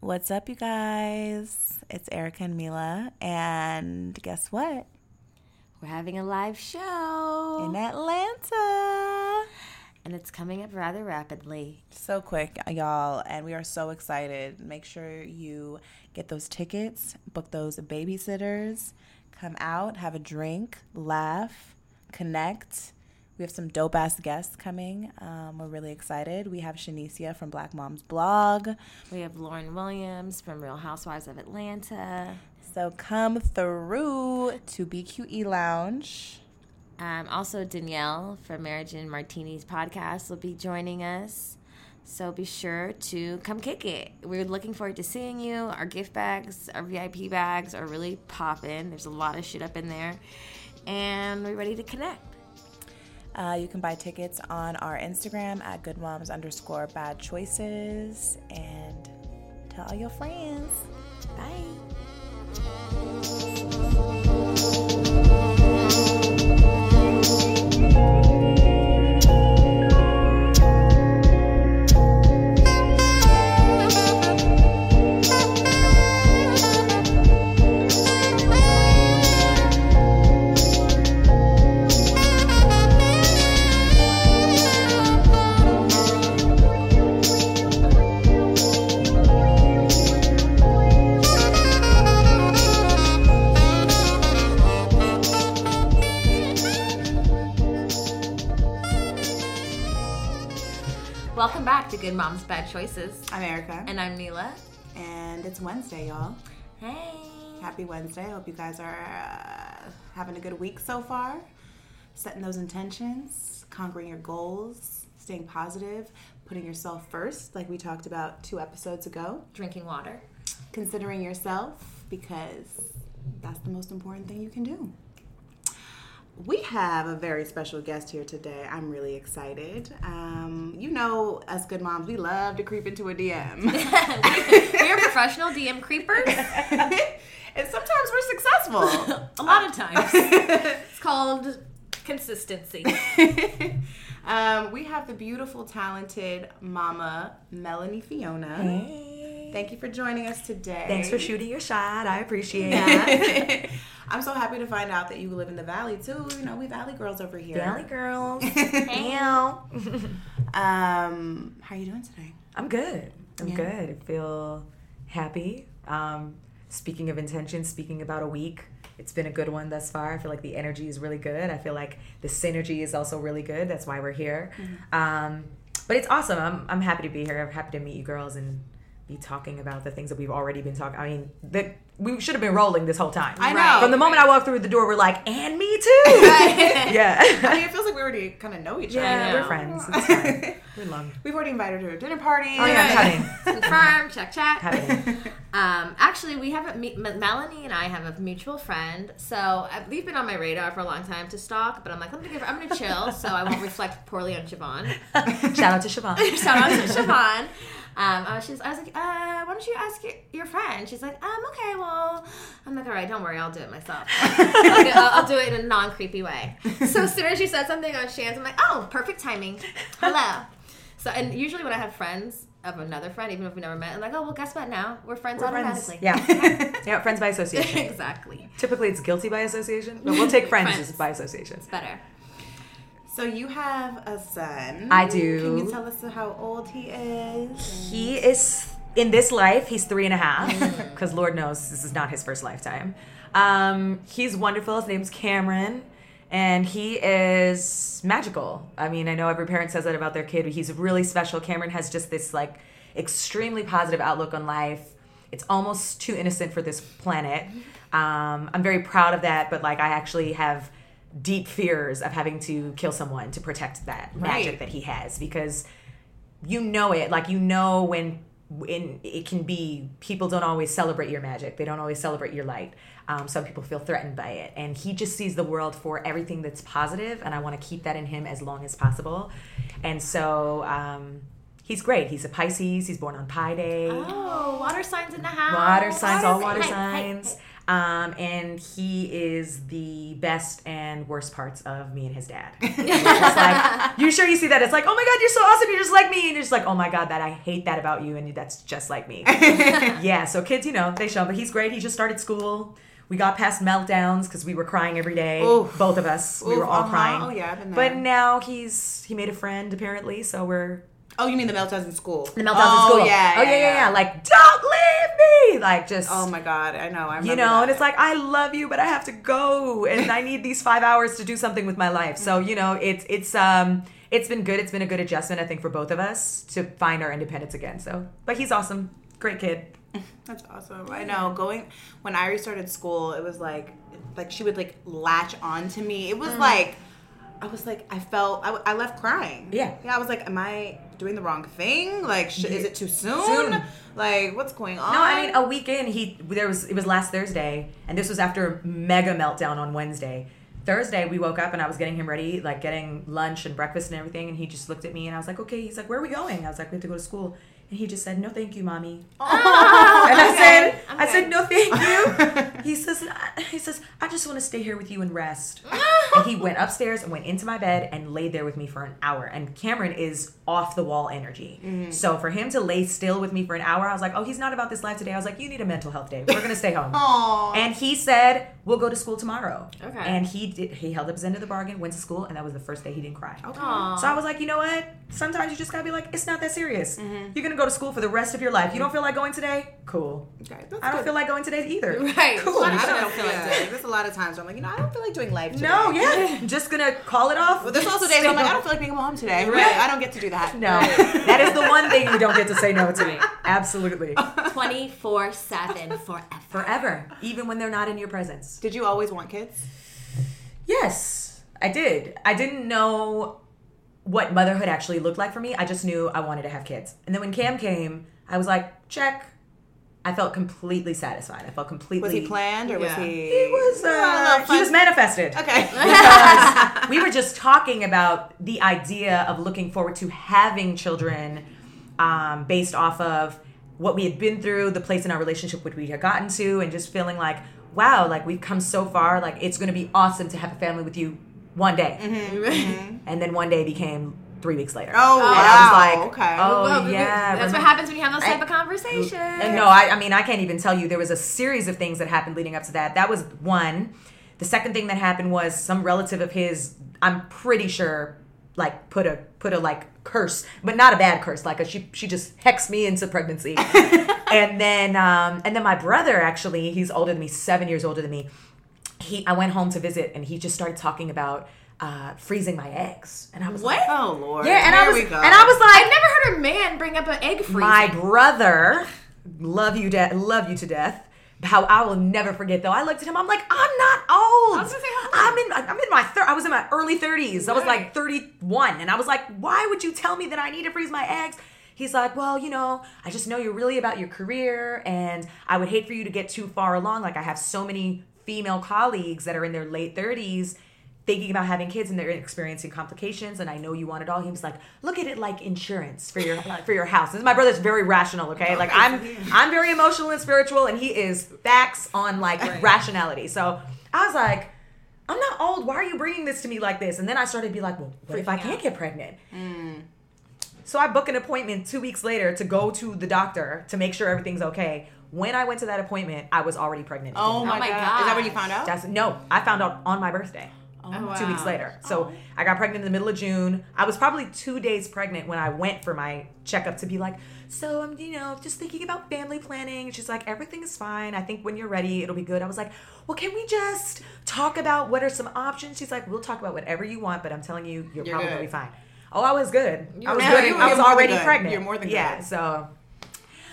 What's up, you guys? It's Erica and Mila, and guess what? We're having a live show In Atlanta. and it's coming up rather rapidly. So quick, y'all, and we are so excited. Make sure you get those tickets, book those babysitters, come out, have a drink, laugh, connect. We have some dope ass guests coming. Um, we're really excited. We have Shanicia from Black Moms Blog. We have Lauren Williams from Real Housewives of Atlanta. So come through to BQE Lounge. Um, also, Danielle from Marriage and Martinis podcast will be joining us. So be sure to come kick it. We're looking forward to seeing you. Our gift bags, our VIP bags are really popping. There's a lot of shit up in there. And we're ready to connect. Uh, you can buy tickets on our Instagram at goodmoms underscore bad choices and tell all your friends. Bye. Good Moms Bad Choices. I'm Erica. And I'm Mila. And it's Wednesday, y'all. Hey. Happy Wednesday. Hope you guys are uh, having a good week so far. Setting those intentions, conquering your goals, staying positive, putting yourself first, like we talked about two episodes ago. Drinking water. Considering yourself, because that's the most important thing you can do. We have a very special guest here today. I'm really excited. Um, you know, us good moms, we love to creep into a DM. We're professional DM creepers. and sometimes we're successful. A lot of times. It's called consistency. um, we have the beautiful, talented mama, Melanie Fiona. Thank you for joining us today. Thanks for shooting your shot. I appreciate it. I'm so happy to find out that you live in the valley too. You know, we valley girls over here. Valley girls. Meow. Um, how are you doing today? I'm good. I'm Yeah. good. I feel happy. Um, speaking of intention, speaking about a week, it's been a good one thus far. I feel like the energy is really good. I feel like the synergy is also really good. That's why we're here. Um, but it's awesome. I'm, I'm happy to be here. I'm happy to meet you girls and be talking about the things that we've already been talking. I mean, that we should have been rolling this whole time. I know. From the moment I walked through the door, we're like, and me too. yeah. I mean, it feels like we already kind of know each Yeah, other. we're friends. It's fine. We're long. We've already invited her to a dinner party. Oh yeah, I'm. Confirm. Check, check. Happening. Um, actually, we have a me- Melanie and I have a mutual friend. So uh, we've been on my radar for a long time to stalk, but I'm like, let me give. I'm gonna chill, so I won't reflect poorly on Siobhan. Shout out to Siobhan. Shout out to Siobhan. Um, I was, just, I was like, uh, why don't you ask your, your friend? She's like, um, okay, well, I'm like, all right, don't worry, I'll do it myself. Like, I'll, I'll do it in a non creepy way. So as soon as she said something on Shan's, I'm like, oh, perfect timing. Hello. So, and usually when I have friends of another friend, even if we never met, I'm like, oh, well, guess what now? We're friends We're friends. automatically. Yeah. yeah, friends by association. exactly. Typically it's guilty by association, but we'll take friends, Friends. by association. It's better. So you have a son. I do. Can you tell us how old he is? He is in this life, he's three and a half, because Lord knows this is not his first lifetime. Um, he's wonderful. His name's Cameron. And he is magical. I mean, I know every parent says that about their kid, but he's really special. Cameron has just this like extremely positive outlook on life. It's almost too innocent for this planet. Um, I'm very proud of that, but like I actually have deep fears of having to kill someone to protect that magic Right. that he has because you know it like you know when when it can be people don't always celebrate your magic they don't always celebrate your light um, some people feel threatened by it and he just sees the world for everything that's positive and i want to keep that in him as long as possible and so um, he's great he's a pisces he's born on pi day Oh, water signs in the house. water signs all water Hey, hey, signs hey. Um, and he is the best and worst parts of me and his dad. like, you sure you see that? It's like, oh my God, you're so awesome. You're just like me. And you're just like, oh my God, that I hate that about you. And that's just like me. yeah. So kids, you know, they show, but he's great. He just started school. We got past meltdowns because we were crying every day. Oof. Both of us. we were all uh-huh. crying. Oh, yeah, I've been But now he's, he made a friend apparently. So we're Oh, you mean the meltdowns in school? the meltdowns oh, in school. Yeah, oh yeah, yeah, yeah. Like, don't leave me. Like, just Oh my god, I know. I you know, that. and it's like I love you, but I have to go, and I need these five hours to do something with my life. So you know, it's it's um it's been good. It's been a good adjustment, I think, for both of us to find our independence again. So, but he's awesome, great kid. That's awesome. I know. Going when I restarted school, it was like like she would like latch on to me. It was like I was like I felt I, I left crying. Yeah. Yeah. I was like, am I doing the wrong thing? Like, sh- is it too soon? Soon. Like, what's going on? No, I mean a week in, he there was it was last Thursday, and this was after a mega meltdown on Wednesday. Thursday, we woke up and I was getting him ready, like getting lunch and breakfast and everything, and he just looked at me and I was like, "Okay." He's like, "Where are we going?" I was like, "We have to go to school." And he just said, "No, thank you, mommy." and I said, I'm "I said no, thank you." he says, "I- "He says I just want to stay here with you and rest." and he went upstairs and went into my bed and laid there with me for an hour. And Cameron is off the wall energy, so for him to lay still with me for an hour, I was like, "Oh, he's not about this life today." I was like, "You need a mental health day. We're gonna stay home." And he said, "We'll go to school tomorrow." Okay. And he did. He held up his end of the bargain, went to school, and that was the first day he didn't cry. Aw. So I was like, you know what? Sometimes you just gotta be like, it's not that serious. Mm-hmm. You're gonna go to school for the rest of your life. You don't feel like going today? Cool. Okay, that's I don't good. feel like going today either. Right. Cool. What I I don't, don't feel like yeah, doing. There's a lot of times where I'm like, you know, I don't feel like doing life today. No, yeah. I'm just gonna call it off. But there's also days where I'm like, I don't feel like being a mom today. Right. Right. I don't get to do that. No, that is the one thing you don't get to say no to. Me. Absolutely. 24 7 forever. Forever, even when they're not in your presence. Did you always want kids? Yes, I did. I didn't know what motherhood actually looked like for me. I just knew I wanted to have kids. And then when Cam came, I was like, check. I felt completely satisfied. I felt completely. Was he planned or was Yeah. he? He was. Uh, he was manifested. Okay. because we were just talking about the idea of looking forward to having children um, based off of what we had been through, the place in our relationship which we had gotten to, and just feeling like, wow, like we've come so far. Like it's going to be awesome to have a family with you one day. And then one day became three weeks later. Oh, And I wow. was like, Okay. oh Well, yeah. That's what happens when you have those I- type of conversations. and no, I, I mean, I can't even tell you. There was a series of things that happened leading up to that. That was one. The second thing that happened was some relative of his. I'm pretty sure, like, put a put a like curse, but not a bad curse. Like, a, she she just hexed me into pregnancy. and then um, and then my brother actually, he's older than me, seven years older than me. He, I went home to visit, and he just started talking about uh, freezing my eggs, and I was What? like, Oh Lord. yeah, and I was and I was like, I've never heard a man bring up an egg freezing. my brother, love you, de- love you to death. How I will never forget though. I looked at him. I'm like, I'm not old. I was gonna say? I'm in. I'm in my. Thir- I was in my early 30s. I was like 31, and I was like, why would you tell me that I need to freeze my eggs? He's like, well, you know, I just know you're really about your career, and I would hate for you to get too far along. Like I have so many female colleagues that are in their late 30s thinking about having kids and they're experiencing complications and I know you want it all. He was like, look at it like insurance for your for your house. Is my brother's very rational, okay? Like I'm I'm very emotional and spiritual and he is facts on like rationality. So I was like, I'm not old. Why are you bringing this to me like this? And then I started to be like, well, what if I can't get pregnant? Mm. So I book an appointment two weeks later to go to the doctor to make sure everything's okay. When I went to that appointment, I was already pregnant. Oh, oh my, my god. Is that when you found out? That's, no, I found out on my birthday Oh, two weeks later. So oh. I got pregnant in the middle of June. I was probably two days pregnant when I went for my checkup to be like, so I'm, you know, just thinking about family planning. And she's like, everything is fine. I think when you're ready, it'll be good. I was like, well, can we just talk about what are some options? She's like, we'll talk about whatever you want, but I'm telling you, you're, You're probably good. gonna be fine. Oh, I was good. I was good. I was already good. pregnant. You're more than yeah. good. So,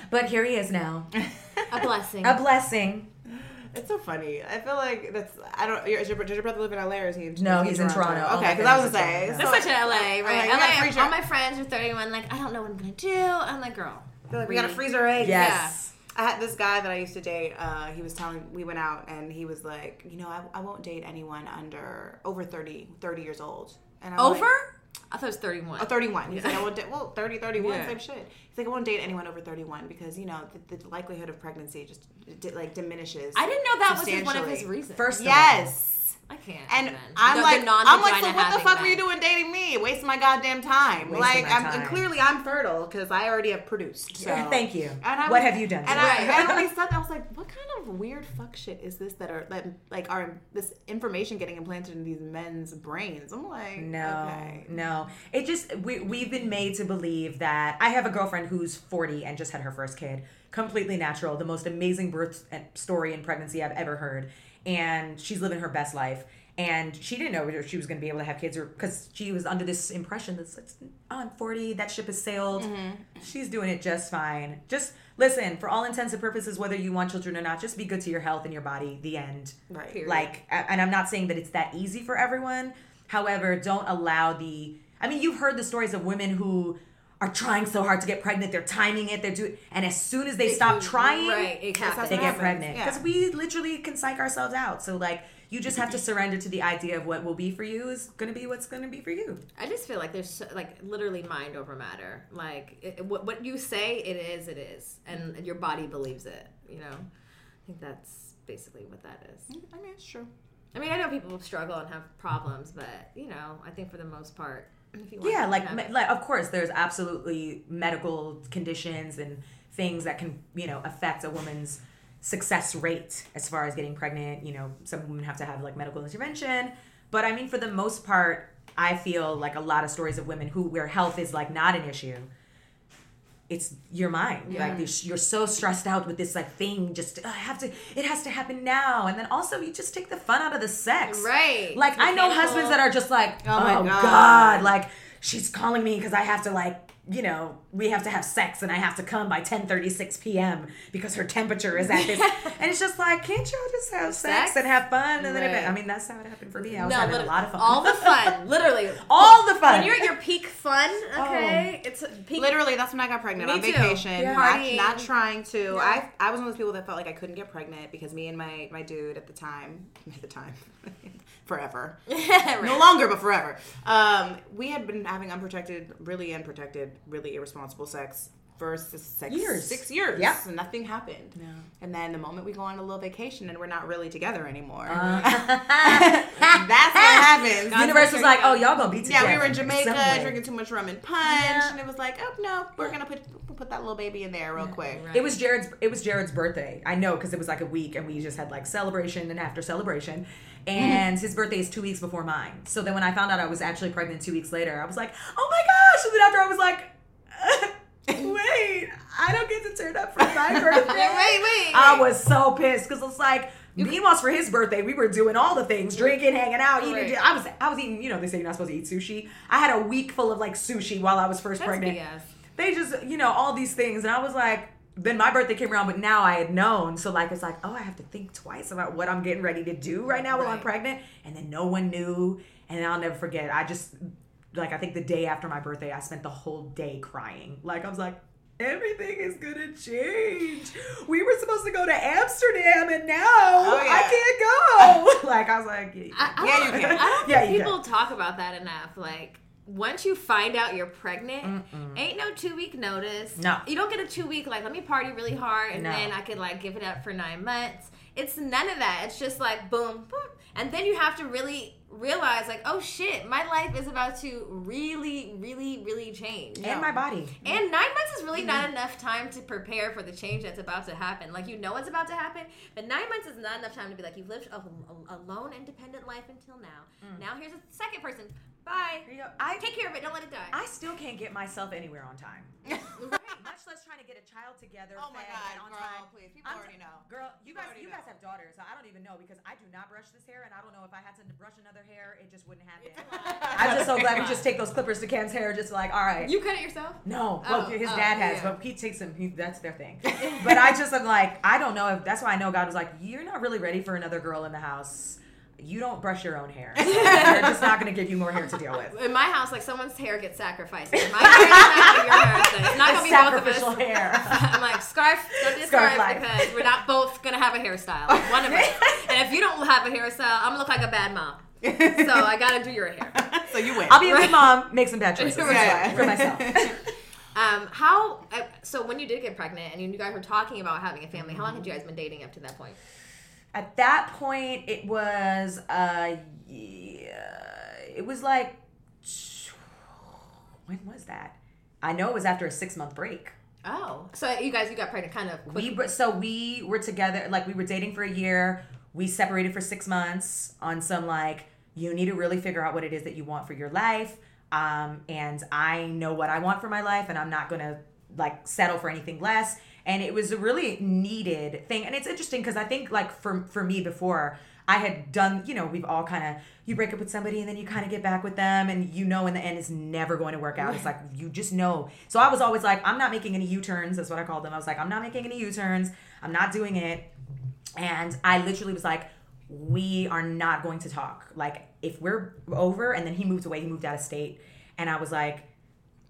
but here he is now. A blessing. A blessing. It's so funny. I feel like that's. I don't. Is your, does your brother live in LA or is he? In, No, he's in Toronto. All Okay, because I was family's gonna say. Toronto. That's such an LA, right? you LA, freeze all my friends are 31, like, I don't know what I'm gonna do. I'm like, girl. They're like, we gotta freeze our eggs. Yes. I had this guy that I used to date. Uh, he was telling we went out and he was like, you know, I, I won't date anyone under over 30, 30 years old. And I'm Over? like- I thought it was 31. Oh, 31. He's like, I won't date, well, 30, 31, Yeah. same shit. He's like, I won't date anyone over 31 because, you know, the, the likelihood of pregnancy just, di- like, diminishes. I didn't know that was his, one of his reasons. First of all, Yes. I can't. And even. I'm The- the like, I'm like, so what the having fuck were you doing dating me? Wasting my goddamn time. Wasting like, I'm, time. and clearly I'm fertile because I already have produced. So. Thank you. And I what have you done? And today? I, and when he said I was like, what kind of weird fuck shit is this that are that like are this information getting implanted in these men's brains? I'm like, No, okay. no. It just we we've been made to believe that I have a girlfriend who's 40 and just had her first kid, completely natural, the most amazing birth eh, story and pregnancy I've ever heard, and she's living her best life. And she didn't know whether she was going to be able to have kids or because she was under this impression that's like, oh, I'm 40, that ship has sailed. Mm-hmm. She's doing it just fine. Just listen, for all intents and purposes, whether you want children or not, just be good to your health and your body. The end. Right. Period. Like, and I'm not saying that it's that easy for everyone. However, don't allow the. I mean, you've heard the stories of women who are trying so hard to get pregnant. They're timing it. They're doing, and as soon as they, stop do- trying, right, it happens. they get happens. pregnant. Yeah. Because we literally can psych ourselves out. So like, you just have to surrender to the idea of what will be for you is going to be what's going to be for you. I just feel like there's so- like literally mind over matter. Like it, what, what you say, it is, it is, and your body believes it. You know, I think that's basically what that is. Mm, I mean, it's true. I mean, I know people struggle and have problems, but you know, I think for the most part, if you want Yeah, like, me- like of course, there's absolutely medical conditions and things that can, you know, affect a woman's success rate as far as getting pregnant. You know, some women have to have like medical intervention, but I mean, for the most part, I feel like a lot of stories of women who where health is like not an issue. It's your mind. Yeah. Like you're, you're so stressed out with this like thing. Just "Oh, I have to. It has to happen now. And then also you just take the fun out of the sex. right. Like I know husbands that are just like, oh, Oh my god. God. like she's calling me because I have to like, you know, we have to have sex and I have to come by 10:36 p.m. because her temperature is at this, and it's just like, can't y'all just have sex, Sex? and have fun? And then it, I mean, that's how it happened for me. I was no, having a lot of fun. all the fun, literally, all the fun. When you're at your peak fun, oh. okay, it's peak. Literally, that's when I got pregnant Me on too. vacation. Yeah. Not, not trying to. Yeah. I I was one of those people that felt like I couldn't get pregnant because me and my my dude at the time, at the time, forever, Right. no longer, but forever. Um, we had been having unprotected, really unprotected, really irresponsible sex for six Years. six years. Yeah. and nothing happened. No. And then the moment we go on a little vacation and we're not really together anymore, Uh, that's what happens. the universe was like, oh, y'all gonna be together. Yeah, we were in Jamaica drinking too much rum and punch, Yeah. and it was like, oh no, we're gonna put put that little baby in there real quick. Right. It was Jared's. It was Jared's birthday. I know because it was like a week, and we just had like celebration and after celebration. And his birthday is two weeks before mine. So then when I found out I was actually pregnant two weeks later, I was like, oh my gosh! And then after I was like, wait, I don't get to turn up for my birthday. wait, wait. I was so pissed because it's like. Meanwhile, for his birthday, we were doing all the things, drinking, hanging out, eating. Right. I was, I was eating. You know, they say you're not supposed to eat sushi. I had a week full of like sushi while I was first That's pregnant BS. They just you know all these things. And i was like then my birthday came around but now i had known. So like it's like oh i have to think twice about what i'm getting ready to do right now while i'm pregnant. And then no one knew. And i'll never forget i just like i think the day after my birthday i spent the whole day crying. Like i was like everything is gonna change. We were supposed to go to amsterdam and now Oh, yeah. i can't go. Like i was like yeah, I, I Yeah, don't- you can. I don't Yeah, think people talk about that enough. Like once you find out you're pregnant, ain't no two week notice. No. you don't get a two week like let me party really hard and No. then I could like give it up for nine months. It's none of that. It's just like boom, boom, and then you have to really realize like oh shit, my life is about to really, really, really change. and my body And nine months is really not mm-hmm. enough time to prepare for the change that's about to happen. Like you know what's about to happen, but nine months is not enough time to be like you've lived a, a, a lone, independent life until now. Mm. Now here's a second person. Bye. There you go. I Take care of it. Don't let it die. I still can't get myself anywhere on time. Much less trying to get a child together. Oh my God, on girl, time. please. People I'm already t- know. Girl, you People guys, already you guys have daughters, so I don't even know because I do not brush this hair, and I don't know if I had to brush another hair, it just wouldn't happen. I'm just so glad we just take those clippers to Cam's hair, just like, all right. you cut it yourself? No, Oh, well, his oh, dad has, yeah. but he takes them. He, that's their thing. but I just am like, I don't know if that's why I know God was like, you're not really ready for another girl in the house. You don't brush your own hair. They're just not going to give you more hair to deal with. In my house, like someone's hair gets sacrificed. My hair is not your hair. so It's not gonna be both of us. sacrificial hair. I'm like scarf, don't do Scarf scarf, because we're not both gonna have a hairstyle. Like one of us. And if you don't have a hairstyle, I'm gonna look like a bad mom. So I gotta do your hair. So you win. I'll be a good mom, make some bad choices Yeah. for myself. Um, how? Uh, so when you did get pregnant and you guys were talking about having a family, how long had you guys been dating up to that point? At that point, it was uh, yeah, it was like when was that? I know it was after a six month break. Oh, so you guys you got pregnant kind of quick. We were, so we were together, like we were dating for a year. We separated for six months on some like you need to really figure out what it is that you want for your life. Um, and I know what I want for my life, and I'm not gonna like settle for anything less. And it was a really needed thing, and it's interesting because I think like for for me before I had done, you know, we've all kind of you break up with somebody and then you kind of get back with them, and you know in the end it's never going to work out. It's like you just know. So I was always like, I'm not making any U turns. That's what I called them. I was like, I'm not making any U turns. I'm not doing it. And I literally was like, we are not going to talk. Like, if we're over, and then he moved away, he moved out of state. And I was like,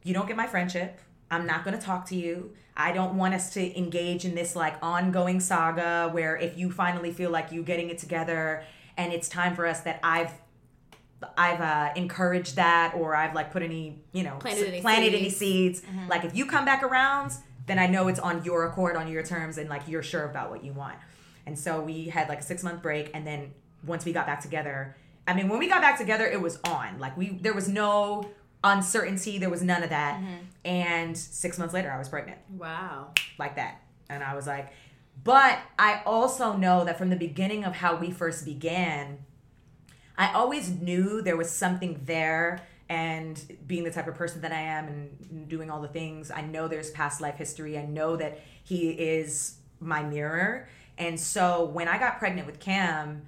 you don't get my friendship. I'm not going to talk to you. I don't want us to engage in this like ongoing saga where if you finally feel like you're getting it together and it's time for us that I've I've uh, encouraged that or I've like put any, you know, Planted any planted any seeds. seeds. Like if you come back around, then I know it's on your accord, on your terms, and like you're sure about what you want. And so we had like a six month break, and then once we got back together, I mean, when we got back together, it was on. Like we, there was no uncertainty, there was none of that. Mm-hmm. And six months later, I was pregnant wow. like that. And I was like, but I also know that from the beginning of how we first began, I always knew there was something there. And being the type of person that I am and doing all the things, I know there's past life history. I know that he is my mirror. And so when I got pregnant with Cam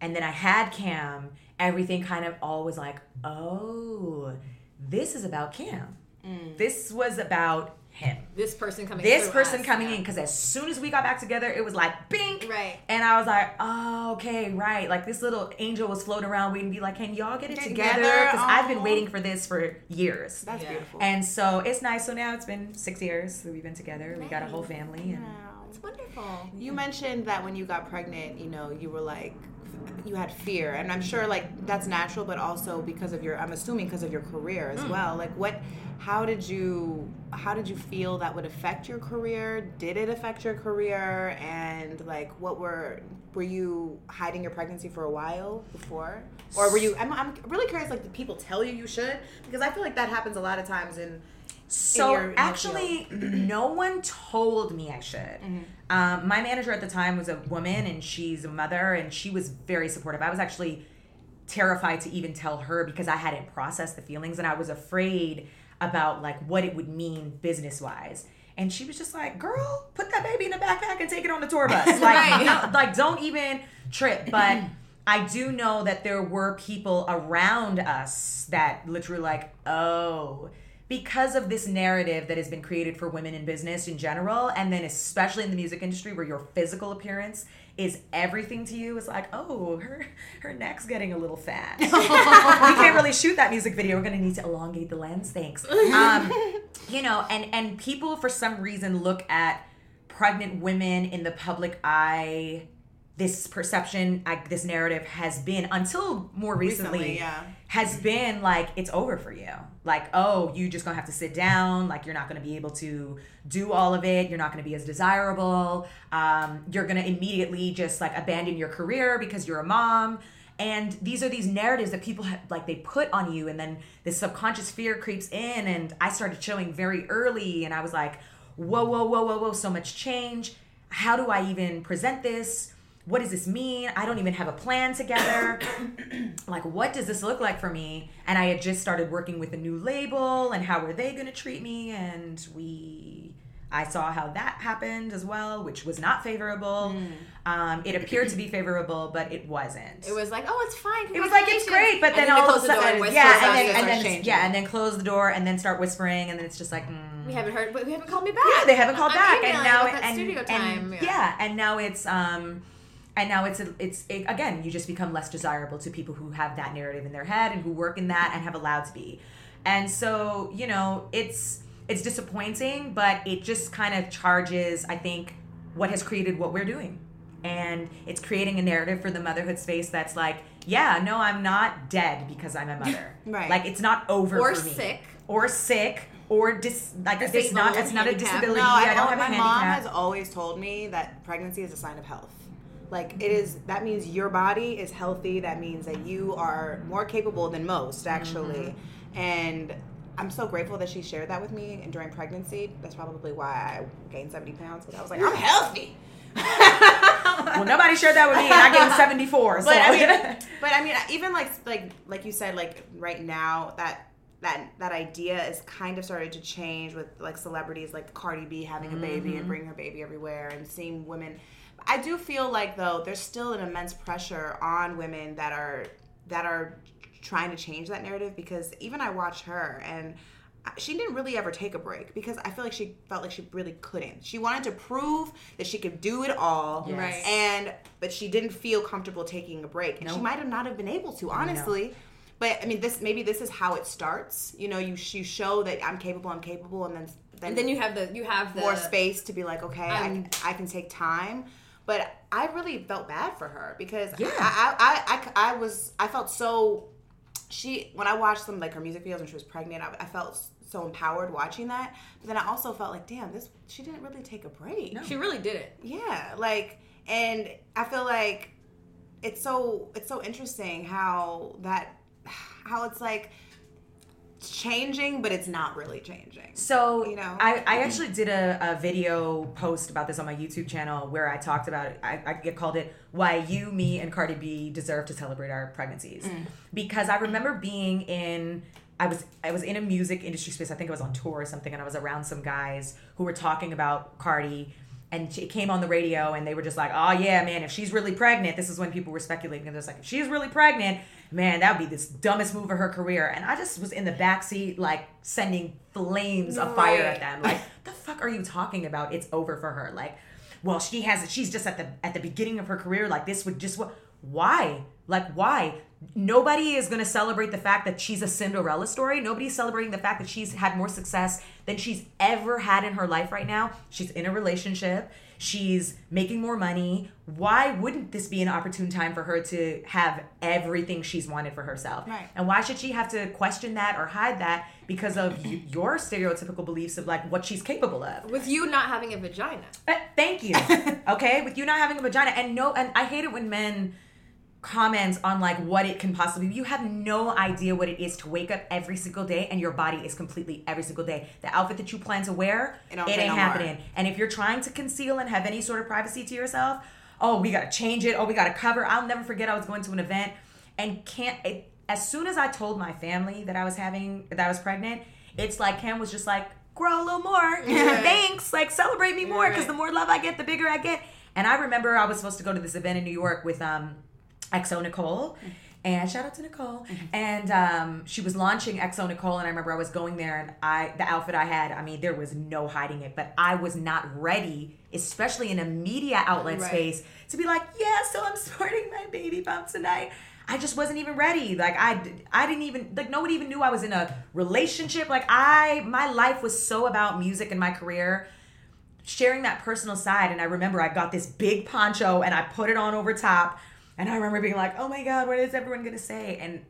and then I had Cam, everything kind of all was like, oh, this is about Cam. Mm. This was about him This person coming. this person us, coming yeah. in because as soon as we got back together it was like bink Right. and i was like oh okay right like this little angel was floating around waiting to be like can y'all get it Get together together? because i've been waiting for this for years That's Yeah. beautiful. and so it's nice so now it's been six years that we've been together we got a whole family and Wow. It's wonderful. You mentioned that when you got pregnant, you know, you were like, you had fear, and I'm sure like that's natural, but also because of your, I'm assuming because of your career as hmm. well. Like, what, how did you, how did you feel that would affect your career? Did it affect your career? And like, what were, were you hiding your pregnancy for a while before, or were you? I'm, I'm really curious. Like, did people tell you you should? Because I feel like that happens a lot of times in. So your- in your actually, no one told me I should. Mm-hmm. Um, my manager at the time was a woman, and she's a mother, and she was very supportive. I was actually terrified to even tell her because I hadn't processed the feelings, and I was afraid about like what it would mean business wise. And she was just like, "Girl, put that baby in a backpack and take it on the tour bus. Like, Right. no- like don't even trip." But I do know that there were people around us that literally like, "Oh." Because of this narrative that has been created for women in business in general and then especially in the music industry where your physical appearance is everything to you it's like oh her her neck's getting a little fat. We can't really shoot that music video. We're gonna need to elongate the lens. Thanks. Um, you know and and people for some reason look at pregnant women in the public eye. This perception like this narrative has been until more recently, Recently, yeah. Has been like it's over for you. Like oh you just gonna have to sit down. Like you're not gonna be able to do all of it. You're not gonna be as desirable. Um, you're gonna immediately just like abandon your career because you're a mom. And these are these narratives that people have like they put on you and then this subconscious fear creeps in and i started showing very early and i was like whoa whoa whoa whoa whoa so much change. How do i even present this what does this mean i don't even have a plan together like what does this look like for me and i had just started working with a new label and how were they going to treat me and we i saw how that happened as well which was not favorable um, it appeared to be favorable but it wasn't It was like, oh, it's fine. it was like it's great, but And then, all of a sudden, yeah, and then, and then changing. yeah, and then close the door and then start whispering, and then it's just like, mm. We haven't heard, but we haven't called me back. yeah, they haven't called I'm back, and now and, studio and- time. yeah. and now it's um, and now it's a, it's it, again, you just become less desirable to people who have that narrative in their head and who work in that and have allowed to be, and so you know, it's it's disappointing, but it just kind of charges, I think, what has created what we're doing and it's creating a narrative for the motherhood space that's like, yeah, no, I'm not dead because I'm a mother. Right. Like it's not over Or for me. sick. Or sick. Or dis like it's not it's not a disability. No, I, I don't have my mom has always told me that pregnancy is a sign of health. Like it is that means your body is healthy. That means that you are more capable than most actually. Mm-hmm. And I'm so grateful that she shared that with me and during pregnancy. That's probably why I gained 70 pounds because I was like, I'm healthy. well, nobody shared that with me, and I gained 74. So. But I mean, but I mean, even like like like you said, like right now that that that idea is kind of started to change with like celebrities like Cardi B having a baby and bringing her baby everywhere and seeing women. I do feel like though there's still an immense pressure on women that are that are trying to change that narrative because even I watched her and she didn't really ever take a break because I feel like she felt like she really couldn't. She wanted to prove that she could do it all, Yes. Right. and but she didn't feel comfortable taking a break, and she might have not have been able to, honestly. But I mean, this maybe this is how it starts. You know, you you show that I'm capable, I'm capable, and then then, And then you have the you have the more space to be like, okay, I, can, I can take time. But I really felt bad for her because Yeah. I, I, I, I, I was I felt so she when I watched some like her music videos when she was pregnant, I, I felt so empowered watching that. But then I also felt like, damn, this she didn't really take a break. no. She really did it. Yeah, like, and I feel like it's so it's so interesting how that how it's like changing, but it's not really changing. So You know? I, I actually did a, a video post about this on my YouTube channel where I talked about it. I, I called it "Why You, Me, and Cardi B Deserve to Celebrate Our Pregnancies," Mm. because I remember being in. I was I was in a music industry space. I think I was on tour or something, and I was around some guys who were talking about Cardi. And it came on the radio, and they were just like, "Oh yeah, man! If she's really pregnant, this is when people were speculating. And they're like, if she's really pregnant, man, that would be this dumbest move of her career." And I just was in the backseat, like sending flames of fire at them. Like, the fuck are you talking about? It's over for her. Like, well, she has it. she's just at the at the beginning of her career. Like this would just what why? Like why? Nobody is gonna celebrate the fact that she's a Cinderella story. Nobody's celebrating the fact that she's had more success than she's ever had in her life right now. She's in a relationship. She's making more money. Why wouldn't this be an opportune time for her to have everything she's wanted for herself? Right. And why should she have to question that or hide that because of your stereotypical beliefs of like what she's capable of? With you not having a vagina. Uh, thank you. Okay, with you not having a vagina and no, and I hate it when men comment on like what it can possibly be. You have no idea what it is to wake up every single day and your body is completely every single day. The outfit that you plan to wear, It it, ain't no more. happening. And if you're trying to conceal and have any sort of privacy to yourself, oh, we gotta change it. Oh, we gotta cover. I'll never forget. I was going to an event and can't. It, as soon as I told my family that I was having that I was pregnant, it's like Cam was just like, grow a little more. Thanks. Like celebrate me more because Right. the more love I get, the bigger I get. And I remember I was supposed to go to this event in New York with um xoNecole. And shout out to Necole. And um, she was launching xoNecole, and I remember I was going there, and I the outfit I had, I mean, there was no hiding it. But I was not ready, especially in a media outlet Right. space, to be like, yeah, so I'm sporting my baby bump tonight. I just wasn't even ready. Like I, I didn't even like nobody even knew I was in a relationship. Like I, my life was so about music and my career sharing that personal side and i remember i got this big poncho and i put it on over top and i remember being like oh my god what is everyone gonna say? And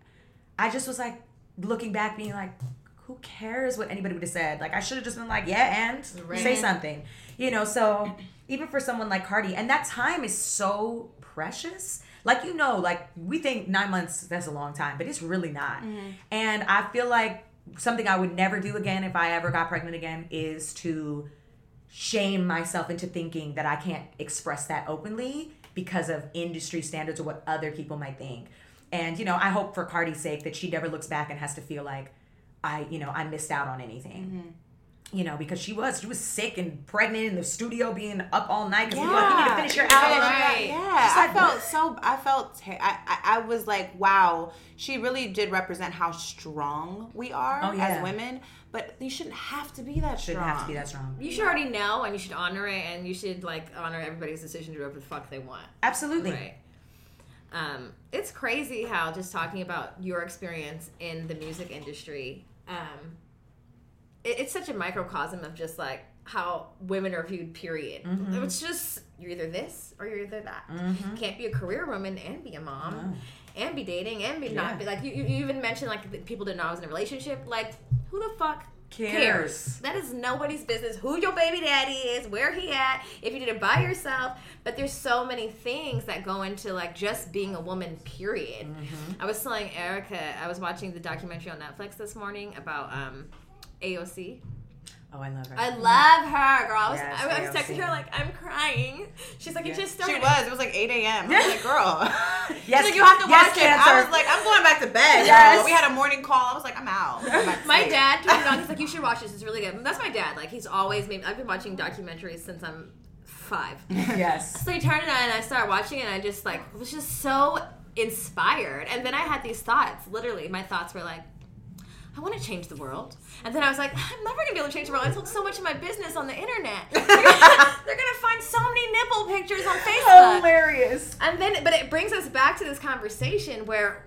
i just was like looking back being like who cares what anybody would have said? Like i should have just been like yeah and Right. say something. You know so even for someone like cardi and that time is so precious. Like you know like we think nine months that's a long time but it's really not. Mm-hmm. And i feel like something i would never do again if i ever got pregnant again is to shame myself into thinking that I can't express that openly because of industry standards or what other people might think. And you know, I hope for Cardi's sake that she never looks back and has to feel like I, you know, I missed out on anything. Mm-hmm. You know, because she was she was sick and pregnant in the studio, being up all night because were like, you need to finish your album. Right. Yeah, I felt what? so. I felt. I, I I was like, wow. She really did represent how strong we are Oh, yeah. as women. But you shouldn't have to be that Shouldn't strong. have to be that strong. You should already know, and you should honor it, and you should like honor everybody's decision to do whatever the fuck they want. Absolutely. Right. Um, it's crazy how just talking about your experience in the music industry, um, it, it's such a microcosm of just like how women are viewed. Period. Mm-hmm. It's just You're either this or you're either that. Mm-hmm. You can't be a career woman and be a mom and be dating and be not be like you, you even mentioned like people didn't know I was in a relationship. Like who the fuck Cares. That is nobody's business who your baby daddy is, where he at, if you did it by yourself. But there's so many things that go into like just being a woman, period. Mm-hmm. I was telling Erica, I was watching the documentary on Netflix this morning about um AOC. Oh, I love her. I mm-hmm. love her, girl. I was, Yes, I was texting her like I'm crying. She's like, it Yeah. just She was. It was like 8 a.m. I was like, girl. Yes, She's like, you have to yes, watch it. I was like, I'm going back to bed. Yes. Yes. We had a morning call. I was like, I'm out. I'm My dad turned it on. He's like, you should watch this. It's really good. That's my dad. Like, he's always made. I've been watching documentaries since I'm five. yes. So he turned it on, and I started watching it. and I just like was just so inspired. And then I had these thoughts. Literally, my thoughts were like. I want to change the world. And then I was like, I'm never going to be able to change the world. I told so much of my business on the internet. They're going to find so many nipple pictures on Facebook. Hilarious. And then, but it brings us back to this conversation where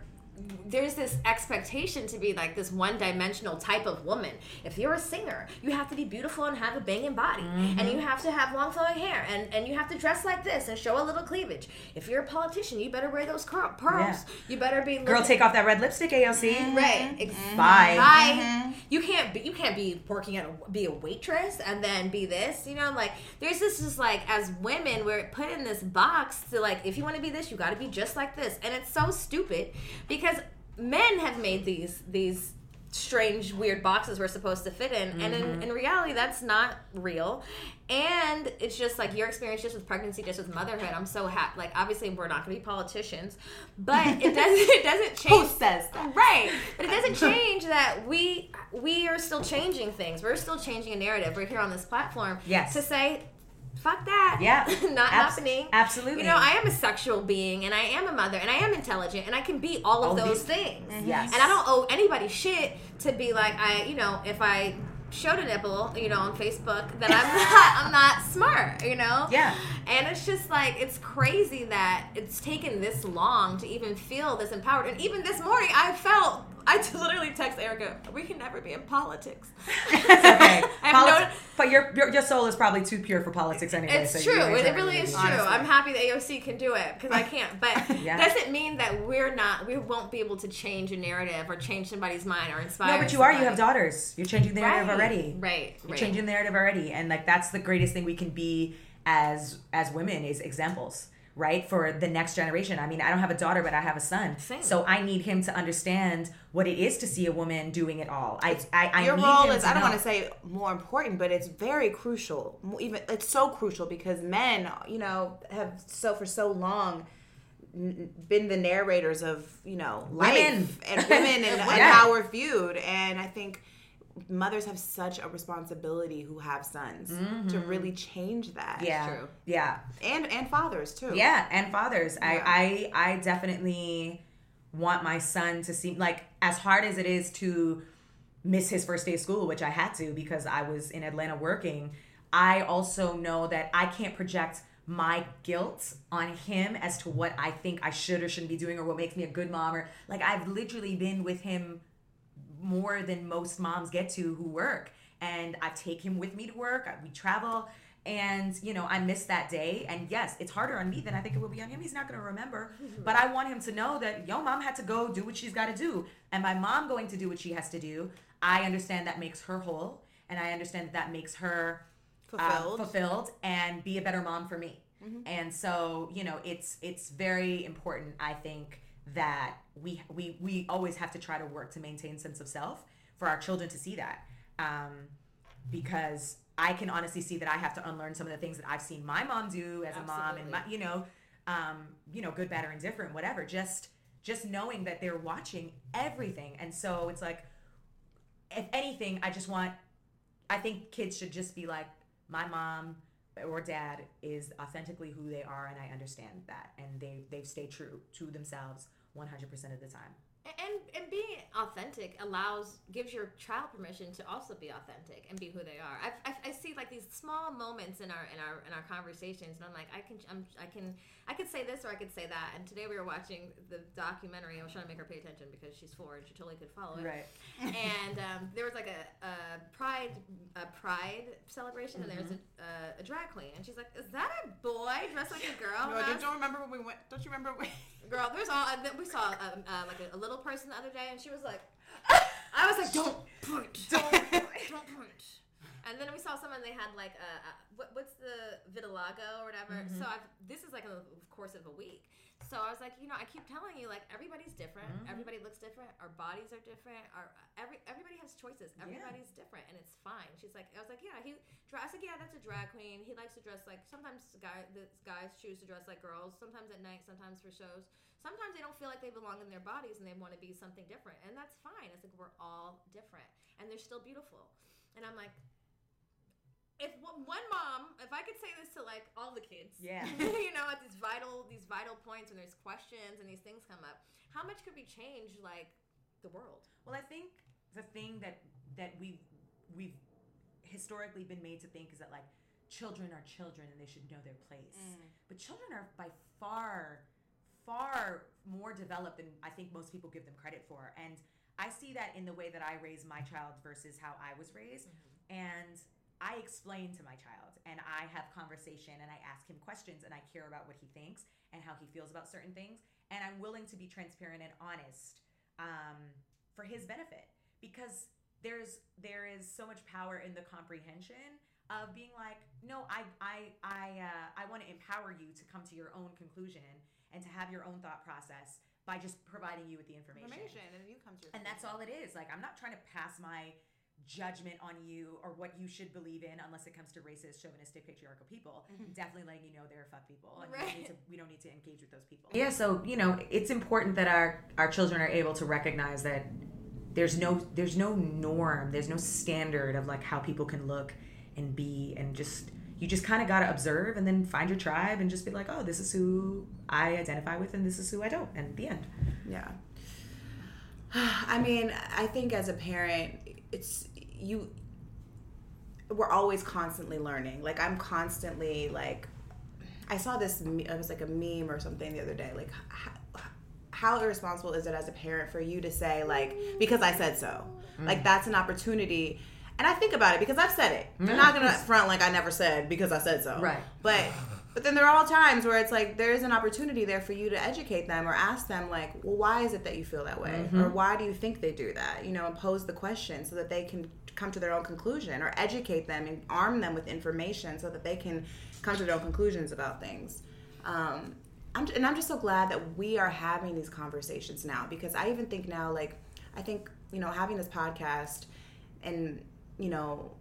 there's this expectation to be like this one dimensional type of woman. If you're a singer, you have to be beautiful and have a banging body. Mm-hmm. And you have to have long flowing hair. And, and you have to dress like this and show a little cleavage. If you're a politician, you better wear those pearls. Yeah. You better be Girl, take off that red lipstick, AOC. Right. Ex- Bye. Bye. You can't be you can't be working at a be a waitress and then be this. You know, like there's this just like as women we're put in this box to like if you want to be this, you got to be just like this, and it's so stupid because men have made these these strange weird boxes we're supposed to fit in and in, mm-hmm. in reality that's not real and it's just like your experience just with pregnancy just with motherhood i'm so happy like obviously we're not going to be politicians but it doesn't it doesn't change Who says that? Right. But it doesn't change that we we are still changing things. We're still changing a narrative. We're here on this platform Yes. to say fuck that. Yeah. Not Abs- happening. absolutely. You know, I am a sexual being and I am a mother and I am intelligent and I can be all of All those things. Yes. And I don't owe anybody shit to be like I, you know, if I showed a nipple, you know, on Facebook, that I'm not I'm not smart, you know? Yeah. And it's just like it's crazy that it's taken this long to even feel this empowered. And even this morning, I felt I literally text Erica, "We can never be in politics." okay. I have Politi- no- but your, your your soul is probably too pure for politics anyway. It's so true. It, really is true. honestly. I'm happy that AOC can do it because I can't. But Yeah. doesn't mean that we're not. We won't be able to change a narrative or change somebody's mind or inspire. No, but you are. You have daughters. You're changing the narrative Right. already. Right. You're right. changing the narrative already, and like that's the greatest thing we can be as as women is examples, right? For the next generation. I mean, I don't have a daughter, but I have a son, Same. so I need him to understand what it is to see a woman doing it all. I I, I Your role is, I don't know. want to say more important, but it's very crucial. Even It's so crucial because men, you know, have so for so long been the narrators of, you know, life Women. and women and, and Yeah. how we're viewed. And I think mothers have such a responsibility who have sons to really change that. Mm-hmm. Yeah, True. yeah. And and fathers too. Yeah, and fathers. Yeah. I, I I definitely want my son to see like as hard as it is to miss his first day of school, which I had to because I was in Atlanta working. I also know that I can't project my guilt on him as to what I think I should or shouldn't be doing or what makes me a good mom or like I've literally been with him more than most moms get to who work. And i take him with me to work I- we travel and you know i miss that day. And yes it's harder on me than i think it will be on him. He's not going to remember but i want him to know that yo mom had to go do what she's got to do. And my mom going to do what she has to do? I understand that makes her whole and i understand that that makes her uh, Fulfilled. fulfilled and be a better mom for me. And so you know it's it's very important i think that we we we always have to try to work to maintain sense of self for our children to see that. Um, because i can honestly see that i have to unlearn some of the things that i've seen my mom do as a mom and my, you know um, you know good bad or indifferent whatever. Just just knowing that they're watching everything. And so it's like if anything i just want I think kids should just be like, my mom or dad is authentically who they are, and I understand that, and they they've stayed true to themselves 100% of the time. And and being authentic allows gives your child permission to also be authentic and be who they are. I, I, I, see like these small moments in our in our in our conversations, and I'm like, I can I'm, I can I could say this or I could say that. And today we were watching the documentary. I was trying to make her pay attention because she's four and she totally could follow it. Right. And um, there was like a, a pride a pride celebration, mm-hmm. and there was a, a, a, drag queen, and she's like, "Is that a boy dressed like a girl?" No, don't remember when we went? Don't you remember when? Girl, there's all we saw um, uh, like a, a, little person the other day, and she was like, I was like, don't point, don't point, don't point. And then we saw someone they had like a, a what, what's the vitiligo or whatever. Mm-hmm. So I've, this is like a course of a week. So I was like, you know, I keep telling you like everybody's different. Mm-hmm. Everybody looks different. Our bodies are different. Our every everybody has choices. Everybody's yeah. different, and it's fine. She's like, I was like, yeah. He I was like, yeah, that's a drag queen. He likes to dress like sometimes guy the guys choose to dress like girls. Sometimes at night. Sometimes for shows. Sometimes they don't feel like they belong in their bodies and they want to be something different, and that's fine. It's like we're all different, and they're still beautiful. And I'm like, if one mom, if I could say this to like all the kids, yeah, you know, at these vital these vital points when there's questions and these things come up, how much could we change like the world? Well, I think the thing that that we've we've historically been made to think is that like children are children and they should know their place, mm. but children are by far far more developed than I think most people give them credit for, and I see that in the way that I raise my child versus how I was raised, mm-hmm. and I explain to my child and I have conversation and I ask him questions and I care about what he thinks and how he feels about certain things. And I'm willing to be transparent and honest um, for his benefit because there's there is so much power in the comprehension of being like, no, I I I uh, I want to empower you to come to your own conclusion and to have your own thought process by just providing you with the information. Information, and you come to. and that's all it is. Like I'm not trying to pass my judgment on you or what you should believe in unless it comes to racist, chauvinistic, patriarchal people. Mm-hmm. Definitely letting you know they're fuck people. And right. we, don't need to, we don't need to engage with those people. Yeah, so you know, it's important that our our children are able to recognize that there's no there's no norm, there's no standard of like how people can look and be and just you just kind of got to observe and then find your tribe and just be like, oh, this is who I identify with and this is who I don't. And the end. Yeah. I mean, I think as a parent, it's you we're always constantly learning. Like I'm constantly like I saw this it was like a meme or something the other day like how, how irresponsible is it as a parent for you to say like because I said so. Mm. Like that's an opportunity and I think about it because I've said it. Mm. I'm not gonna front like I never said because I said so. Right. But but then there are all times where it's like there's an opportunity there for you to educate them or ask them like, well, why is it that you feel that way, mm-hmm. or why do you think they do that? You know, and pose the question so that they can come to their own conclusion, or educate them and arm them with information so that they can come to their own conclusions about things. Um, I'm, and I'm just so glad that we are having these conversations now because I even think now, like, I think you know, having this podcast and you know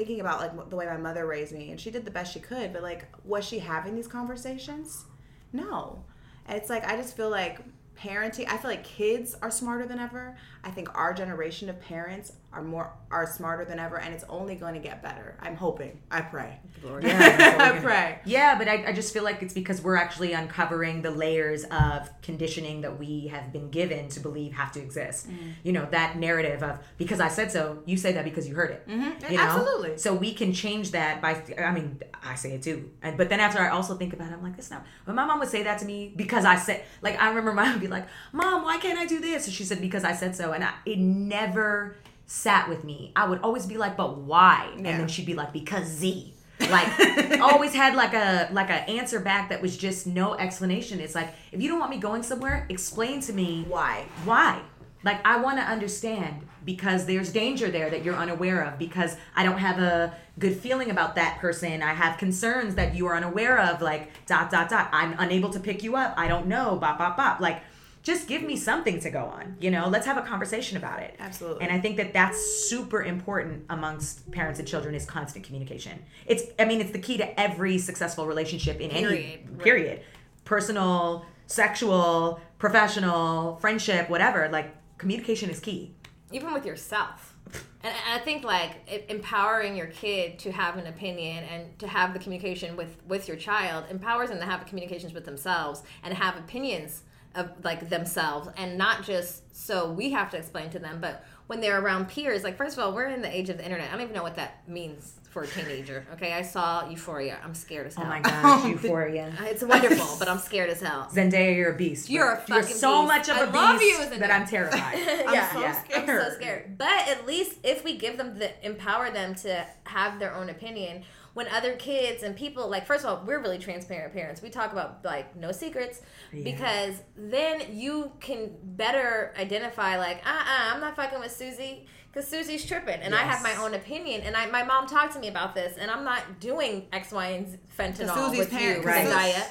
thinking about like the way my mother raised me, and she did the best she could, but like, was she having these conversations? No. And it's like I just feel like parenting i feel like kids are smarter than ever i think our generation of parents are more are smarter than ever and it's only going to get better i'm hoping i pray yeah, i pray yeah but I, I just feel like it's because we're actually uncovering the layers of conditioning that we have been given to believe have to exist mm. you know that narrative of because i said so you say that because you heard it mm-hmm. you know? absolutely so we can change that by i mean i say it too and, but then after i also think about it i'm like this now But my mom would say that to me because i said like i remember my mom would be like, Mom, why can't I do this? And she said, Because I said so. And I, it never sat with me. I would always be like, But why? Yeah. And then she'd be like, Because Z. Like always had like a like an answer back that was just no explanation. It's like if you don't want me going somewhere, explain to me why. Why? Like I want to understand because there's danger there that you're unaware of because I don't have a good feeling about that person. I have concerns that you are unaware of like dot dot dot. I'm unable to pick you up. I don't know. Bop bop bop. Like just give me something to go on you know? Let's have a conversation about it. Absolutely. And i think that that's super important amongst parents and children is constant communication. It's i mean it's the key to every successful relationship in period. any period. Right. personal sexual professional friendship whatever like communication is key. Even with yourself. And I think like empowering your kid to have an opinion and to have the communication with with your child empowers them to have communications with themselves and have opinions of like themselves and not just so we have to explain to them but when they're around peers like first of all we're in the age of the internet i don't even know what that means for a teenager okay i saw euphoria i'm scared as hell Oh my gosh, Euphoria. it's wonderful but i'm scared as hell Zendaya, you're a beast. You're a bro. You're fucking so beast. much of I a beast love you, that I'm terrified. yeah, so Yeah. I'm so scared. But at least if we give them the empower them to have their own opinion, when other kids and people like first of all, we're really transparent parents. We talk about like no secrets because then you can better identify like, uh uh-uh, I'm not fucking with Susie. Because Susie's tripping, and I have my own opinion. And I, my mom talked to me about this, and I'm not doing X, Y, and Z fentanyl Susie's with parent- you, Right.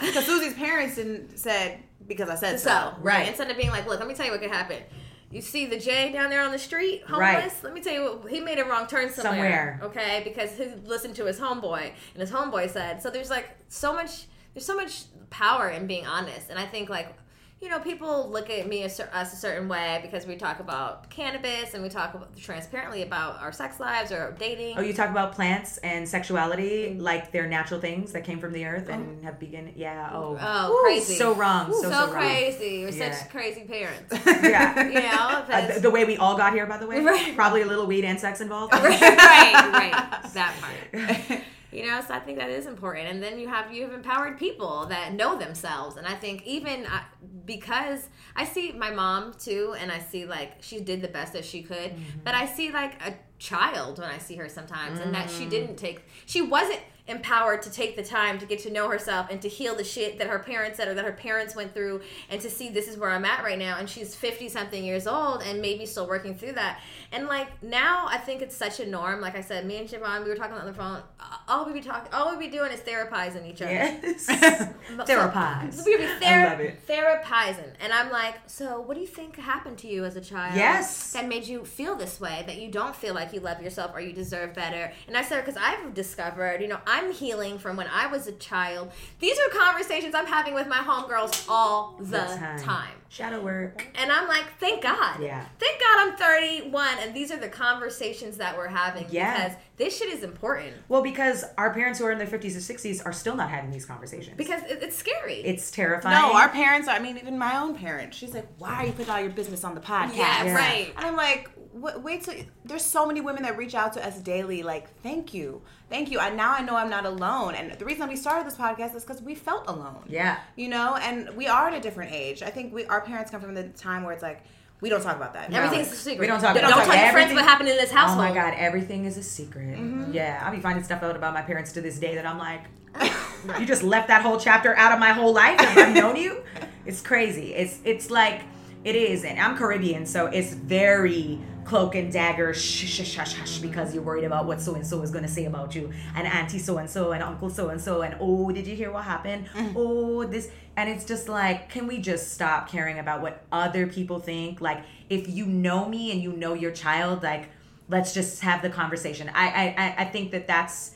Because Susie's parents didn't said because I said so. So, Right. Instead of being like, look, let me tell you what could happen. You see the Jay down there on the street, homeless. Right. Let me tell you, what, he made a wrong turn somewhere, Somewhere. Okay, because he listened to his homeboy, and his homeboy said. So there's like so much. There's so much power in being honest, and I think like. You know, people look at me as us a certain way because we talk about cannabis and we talk about transparently about our sex lives or dating. Oh, you talk about plants and sexuality like they're natural things that came from the earth and have begun. Yeah. Oh. Oh, Ooh, crazy! So wrong. So, so, so, wrong. crazy. You're Yeah. such crazy parents. Yeah. You know, Uh, the, the way we all got here, by the way, Right. probably a little weed and sex involved. right, right. That part. You know, so I think that is important. And then you have you have empowered people that know themselves. And I think even uh, because I see my mom too, and I see like she did the best that she could, but I see like a child when I see her sometimes, and that she didn't take, she wasn't empowered to take the time to get to know herself and to heal the shit that her parents said or that her parents went through and to see this is where I'm at right now and she's 50 something years old and maybe still working through that and like now I think it's such a norm like I said me and Siobhan we were talking on the phone all we be talking all we be doing is therapizing each other Yes. So- Therapize. we be I ther- love it. therapizing and I'm like so what do you think happened to you as a child Yes. that made you feel this way that you don't feel like you love yourself or you deserve better and I said because I've discovered you know I'm healing from when I was a child these are conversations I'm having with my homegirls all the, time. Shadow work. And I'm like, thank God. Yeah. Thank God I'm 31 and these are the conversations that we're having Yeah. because this shit is important. Well, because our parents who are in their 50s or 60s are still not having these conversations. Because it's scary. it's terrifying. No, our parents. I mean, even my own parents. She's like, "Why are you putting all your business on the podcast?" yeah, Yeah. right. And I'm like, "Wa- wait till there's so many women that reach out to us daily. Like, thank you, thank you. And now I know I'm not alone. And the reason we started this podcast is because we felt alone. Yeah. you know, and we are at a different age. I think we our parents come from the time where it's like we don't talk about that. No. Everything's a secret. We don't talk Don't, about tell your friends what happened in this household. Oh my God, everything is a secret. Mm-hmm. Yeah, I'll be finding stuff out about my parents to this day that I'm like, you just left that whole chapter out of my whole life. I've known you? It's crazy. It's it's like it is, and I'm Caribbean, so it's very cloak and dagger, shh, shh, shh, shh, because you're worried about what so and so is going to say about you, and auntie so and so, and uncle so and so, and oh, did you hear what happened? Mm. Oh, this, and it's just like, can we just stop caring about what other people think? Like, if you know me and you know your child, like, let's just have the conversation. I, I, I- I think that that's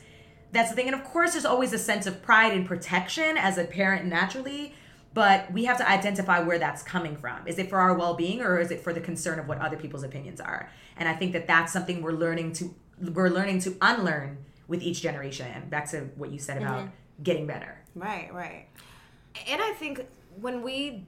that's the thing, and of course, there's always a sense of pride and protection as a parent naturally. But we have to identify where that's coming from. Is it for our well-being or is it for the concern of what other people's opinions are? And I think that that's something we're learning to we're learning to unlearn with each generation. And back to what you said about mm-hmm. getting better. right, right. and I think when we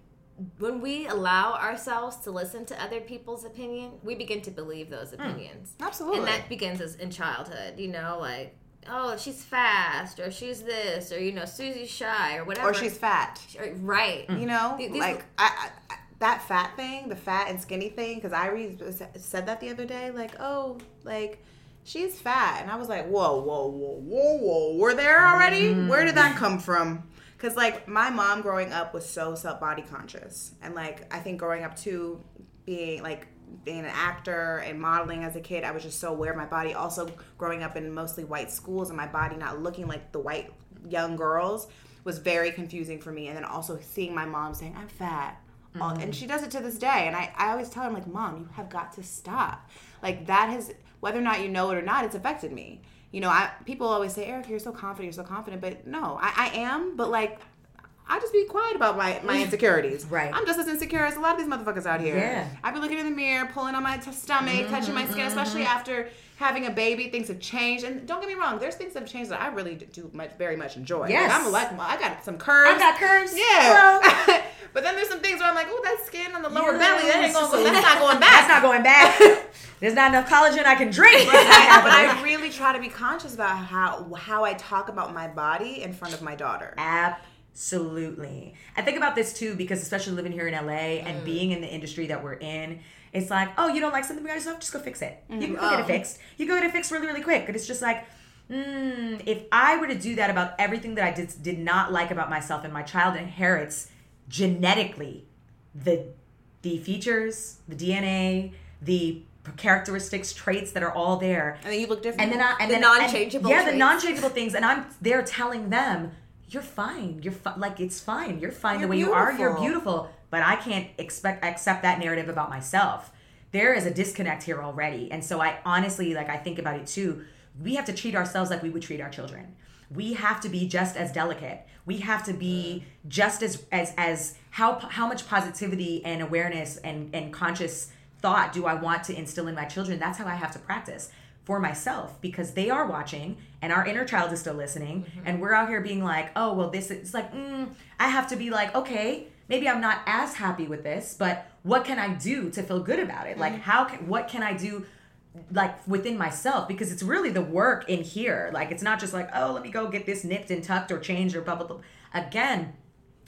when we allow ourselves to listen to other people's opinion, we begin to believe those hmm. opinions. Absolutely. And that begins as in childhood, you know, like, oh, she's fast, or she's this, or you know, Susie's shy, or whatever. or she's fat. Or- uh, right. You mm. know, Th- these- like I, I, that fat thing, the fat and skinny thing. Because Irie said that the other day, like, oh, like she's fat, and I was like, whoa, whoa, whoa, whoa, whoa, we're there already. Where did that mm. come from? Because like my mom growing up was so self body conscious, and like I think growing up too, being like being an actor and modeling as a kid, I was just so aware of my body. Also, growing up in mostly white schools and my body not looking like the white young girls was very confusing for me. And then also seeing my mom saying, I'm fat. All- And she does it to this day. And I, I always tell her, I'm like, Mom, you have got to stop. Like, that has, whether or not you know it or not, it's affected me. You know, I people always say, Eric, you're so confident, you're so confident. But no, I, I am. But like, I just be quiet about my, my insecurities. Right. I'm just as insecure as a lot of these motherfuckers out here. Yeah. I be looking in the mirror, pulling on my t- stomach, touching my skin, especially mm-hmm. after having a baby. Things have changed, and don't get me wrong. There's things that have changed that I really do much, very much enjoy. Yes. like, I'm a like, I got some curves. I got curves. Yeah, But then there's some things where I'm like, oh, that skin on the lower Yeah, belly, that ain't going, that's not going back. That's not going back. There's not enough collagen I can drink. but I really try to be conscious about how how I talk about my body in front of my daughter. Absolutely. I think about this too because especially living here in LA Mm. and being in the industry that we're in, it's like, oh, you don't like something about yourself, just go fix it. You can go Oh. get it fixed. You go get it fixed really, really quick. And it's just like, mm, if I were to do that about everything that I did did not like about myself, and my child inherits genetically the the features, the DNA, the characteristics, traits that are all there. And then you look different. And then I and The then non-changeable and- yeah, the non-changeable things, and I'm there telling them, "You're fine. You're fi- like it's fine. You're fine You're the way you are. You're beautiful." beautiful." But I can't expect accept that narrative about myself. There is a disconnect here already, and so I honestly like I think about it too. We have to treat ourselves like we would treat our children. We have to be just as delicate. We have to be mm. just as as as how how much positivity and awareness and and conscious thought do I want to instill in my children? That's how I have to practice for myself because they are watching and our inner child is still listening and we're out here being like, oh, well, this is like, mm, I have to be like, okay, maybe I'm not as happy with this, but what can I do to feel good about it? Like, how can, what can I do? like within myself because it's really the work in here like it's not just like oh let me go get this nipped and tucked or changed or blah blah blah again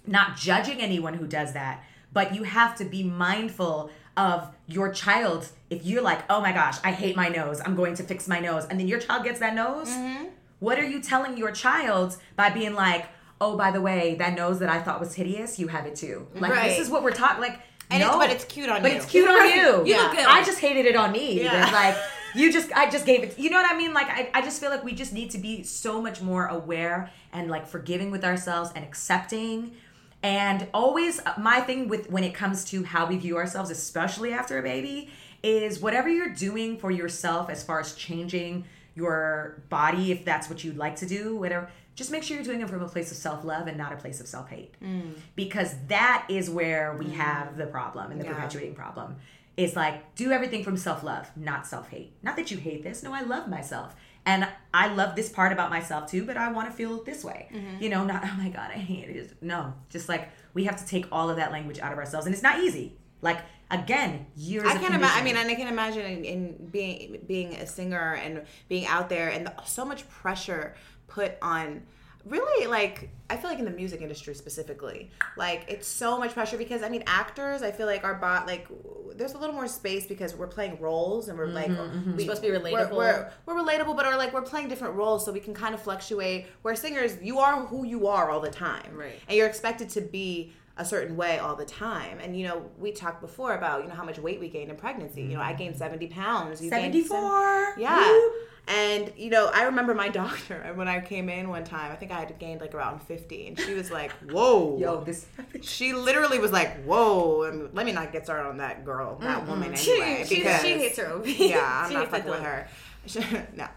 not judging anyone who does that but you have to be mindful of your child if you're like oh my gosh i hate my nose i'm going to fix my nose and then your child gets that nose mm-hmm. what are you telling your child by being like oh by the way that nose that i thought was hideous you have it too like Right. this is what we're talking like And no. it's- but it's cute on but you. But it's cute on you You look good. i just hated it on me Yeah. Like you just i just gave it you know what i mean like I, I just feel like we just need to be so much more aware and like forgiving with ourselves and accepting and always uh, my thing with when it comes to how we view ourselves especially after a baby is whatever you're doing for yourself as far as changing your body if that's what you'd like to do whatever just make sure you're doing it from a place of self-love and not a place of self-hate. Because that is where we have the problem and the Yeah. perpetuating problem. Is like do everything from self-love not self-hate. Not that you hate this. No i love myself and i love this part about myself too but i want to feel this way mm-hmm. you know not oh my god i hate it no just like we have to take all of that language out of ourselves and it's not easy like again years I can't imagine. I mean, and I can imagine in, in being being a singer and being out there, and the, so much pressure put on. Really, like I feel like in the music industry specifically, like it's so much pressure because I mean, actors. I feel like our bot like there's a little more space because we're playing roles and we're like Mm-hmm, we, are supposed to be we're- relatable. We're, we're, relatable, but are like we're playing different roles, so we can kind of fluctuate. Where singers, you are who you are all the time, Right. And you're expected to be a certain way all the time. And you know, we talked before about you know how much weight we gained in pregnancy. You know, I gained seventy pounds. You gained 74 yeah. Woo. And you know, I remember my doctor when I came in one time. I think I had gained like around fifty, and she was like, "Whoa, yo this She literally was like, "Whoa, mean, let me not get started on that girl, that woman anyway." she, because she hates her OB. yeah, I'm not fucking with her. no.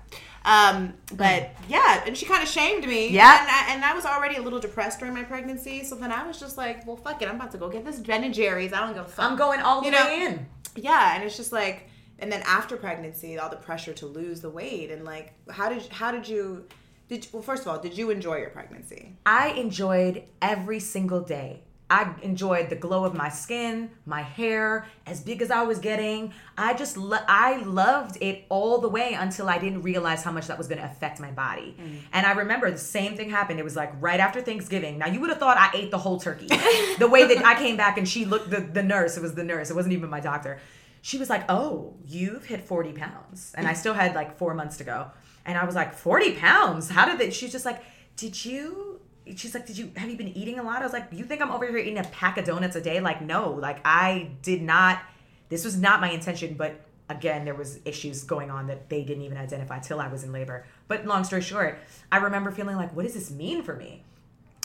Um, but yeah, and she kind of shamed me. Yeah. And I, and I was already a little depressed during my pregnancy, so then I was just like, well, fuck it, I'm about to go get this Ben and Jerry's. I don't give a fuck. i'm going all the You know, way in yeah, and it's just like, and then after pregnancy, all the pressure to lose the weight, and like, how did how did you? Did you, well, first of all, did you enjoy your pregnancy? I enjoyed every single day. I enjoyed the glow of my skin, my hair, as big as I was getting. I just lo- I loved it all the way until I didn't realize how much that was going to affect my body. Mm. And I remember the same thing happened. It was like right after Thanksgiving. Now you would have thought I ate the whole turkey. the way that I came back and she looked the the nurse, it was the nurse. It wasn't even my doctor. She was like, "Oh, you've hit 40 pounds." And I still had like 4 months to go. And I was like, 40 pounds? How did it? She's just like, did you? She's like, did you, have you been eating a lot? I was like, you think I'm over here eating a pack of donuts a day? Like, no, like I did not, this was not my intention, but again, there was issues going on that they didn't even identify till I was in labor. But long story short, I remember feeling like, what does this mean for me?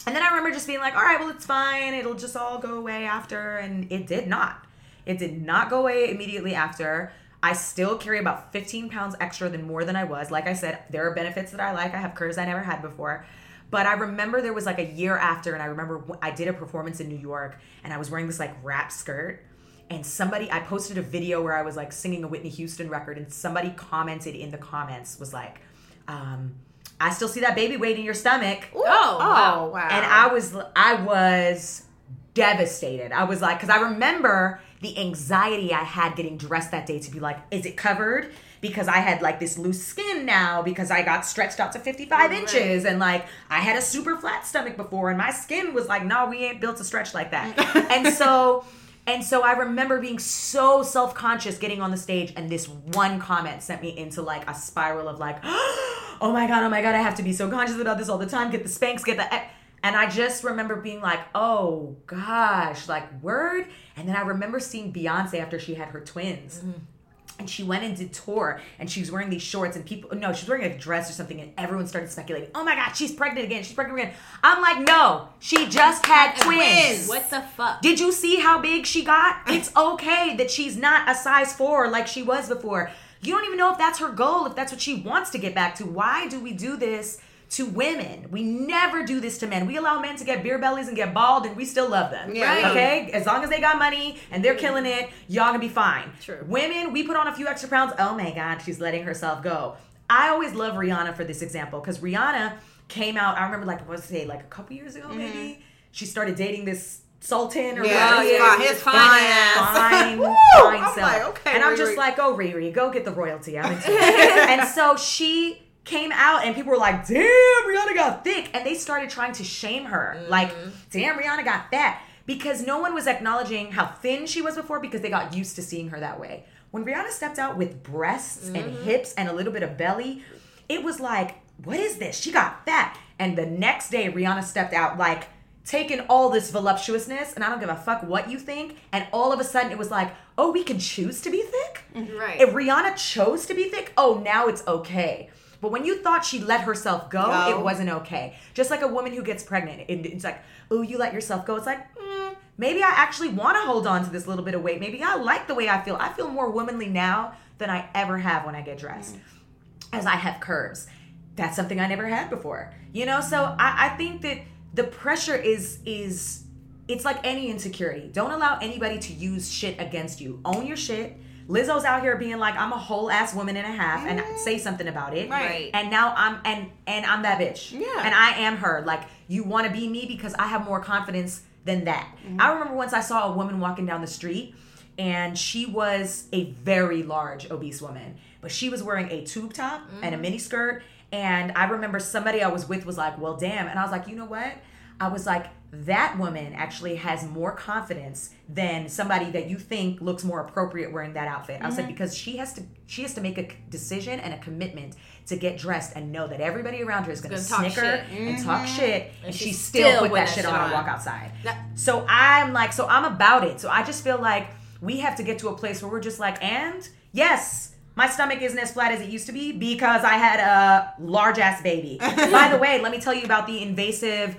And then I remember just being like, all right, well, it's fine. It'll just all go away after. And it did not. It did not go away immediately after. I still carry about 15 pounds extra than more than I was. Like I said, there are benefits that I like. I have curves I never had before. But I remember there was like a year after, and I remember I did a performance in New York, and I was wearing this like wrap skirt. And somebody, I posted a video where I was like singing a Whitney Houston record, and somebody commented in the comments, was like, um, I still see that baby weight in your stomach. Oh, wow. wow. And I was I was devastated. I was like, because I remember the anxiety I had getting dressed that day to be like, is it covered? Because I had like this loose skin now because I got stretched out to 55 inches and like I had a super flat stomach before and my skin was like, no, we ain't built to stretch like that. and so and so I remember being so self-conscious getting on the stage and this one comment sent me into like a spiral of like, oh my god, oh my god, I have to be so conscious about this all the time. Get the Spanx, get the and I just remember being like, oh gosh, like word. And then I remember seeing Beyonce after she had her twins. Mm-hmm. And she went and did tour, and she was wearing these shorts, and people no, she was wearing a dress or something, and everyone started speculating. Oh my god, she's pregnant again! She's pregnant again! I'm like, no, she just had twins. What the fuck? Did you see how big she got? It's okay that she's not a size four like she was before. You don't even know if that's her goal, if that's what she wants to get back to. Why do we do this to women? We never do this to men. We allow men to get beer bellies and get bald, and we still love them. Yeah. Right. Okay? As long as they got money and they're killing it, y'all gonna be fine. True. Women, we put on a few extra pounds. Oh my God, she's letting herself go. I always love Rihanna for this example because Rihanna came out. I remember like what's say like a couple years ago mm-hmm. maybe. She started dating this Sultan or Yeah, whatever. his fine- his fine ass. Fine, Woo! fine I'm self. like, okay, and I'm just like, oh Riri, go get the royalty. I'm and so she came out and people were like, damn, Rihanna got thick. And they started trying to shame her. Mm-hmm. Like, damn, Rihanna got fat. Because no one was acknowledging how thin she was before because they got used to seeing her that way. When Rihanna stepped out with breasts and mm-hmm. hips and a little bit of belly, it was like, what is this? She got fat. And the next day, Rihanna stepped out like, taking all this voluptuousness, and I don't give a fuck what you think. And all of a sudden, it was like, oh, we can choose to be thick? Mm-hmm. Right. If Rihanna chose to be thick, oh, now it's okay. But when you thought she let herself go, No. it wasn't okay. Just like a woman who gets pregnant, it- it's like, oh, you let yourself go. It's like, mm, maybe I actually want to hold on to this little bit of weight. Maybe I like the way I feel. I feel more womanly now than I ever have when I get dressed as I have curves. That's something I never had before. You know, so I, I think that the pressure is is it's like any insecurity. Don't allow anybody to use shit against you. Own your shit. Lizzo's out here being like, I'm a whole ass woman and a half, and say something about it. Right. And now I'm and and I'm that bitch. Yeah. And I am her. Like you want to be me because I have more confidence than that. Mm-hmm. I remember once I saw a woman walking down the street and she was a very large obese woman, but she was wearing a tube top and a mini skirt. And I remember somebody I was with was like, "Well, damn," and I was like, "You know what?" I was like, "That woman actually has more confidence than somebody that you think looks more appropriate wearing that outfit." I was like, Mm-hmm. because she has to, she has to make a decision and a commitment to get dressed and know that everybody around her is going to snicker and talk shit, and, she she still still put that that shit shit on on. and walk outside. That- So I'm like, so I'm about it. So I just feel like we have to get to a place where we're just like, and yes, my stomach isn't as flat as it used to be because I had a large ass baby. By the way, let me tell you about the invasive,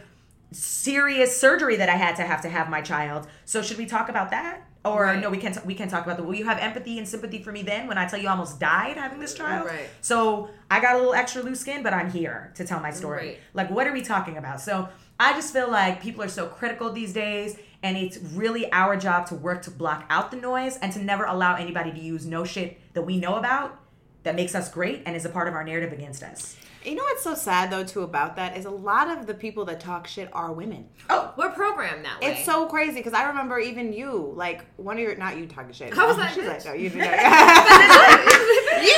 serious surgery that I had to have to have my child. So should we talk about that? Or Right. no, we can't. We can't talk about that. Will you have empathy and sympathy for me then when I tell you I almost died having this child? Right. So I got a little extra loose skin, but I'm here to tell my story. Right. Like, what are we talking about? So I just feel like people are so critical these days, and it's really our job to work to block out the noise and to never allow anybody to use no shit that we know about that makes us great and is a part of our narrative against us. You know what's so sad though too about that is a lot of the people that talk shit are women. Oh, We're programmed that way. It's so crazy because I remember even you, like one of your not you talking shit. How was um, that, She's like, no, you did not. you,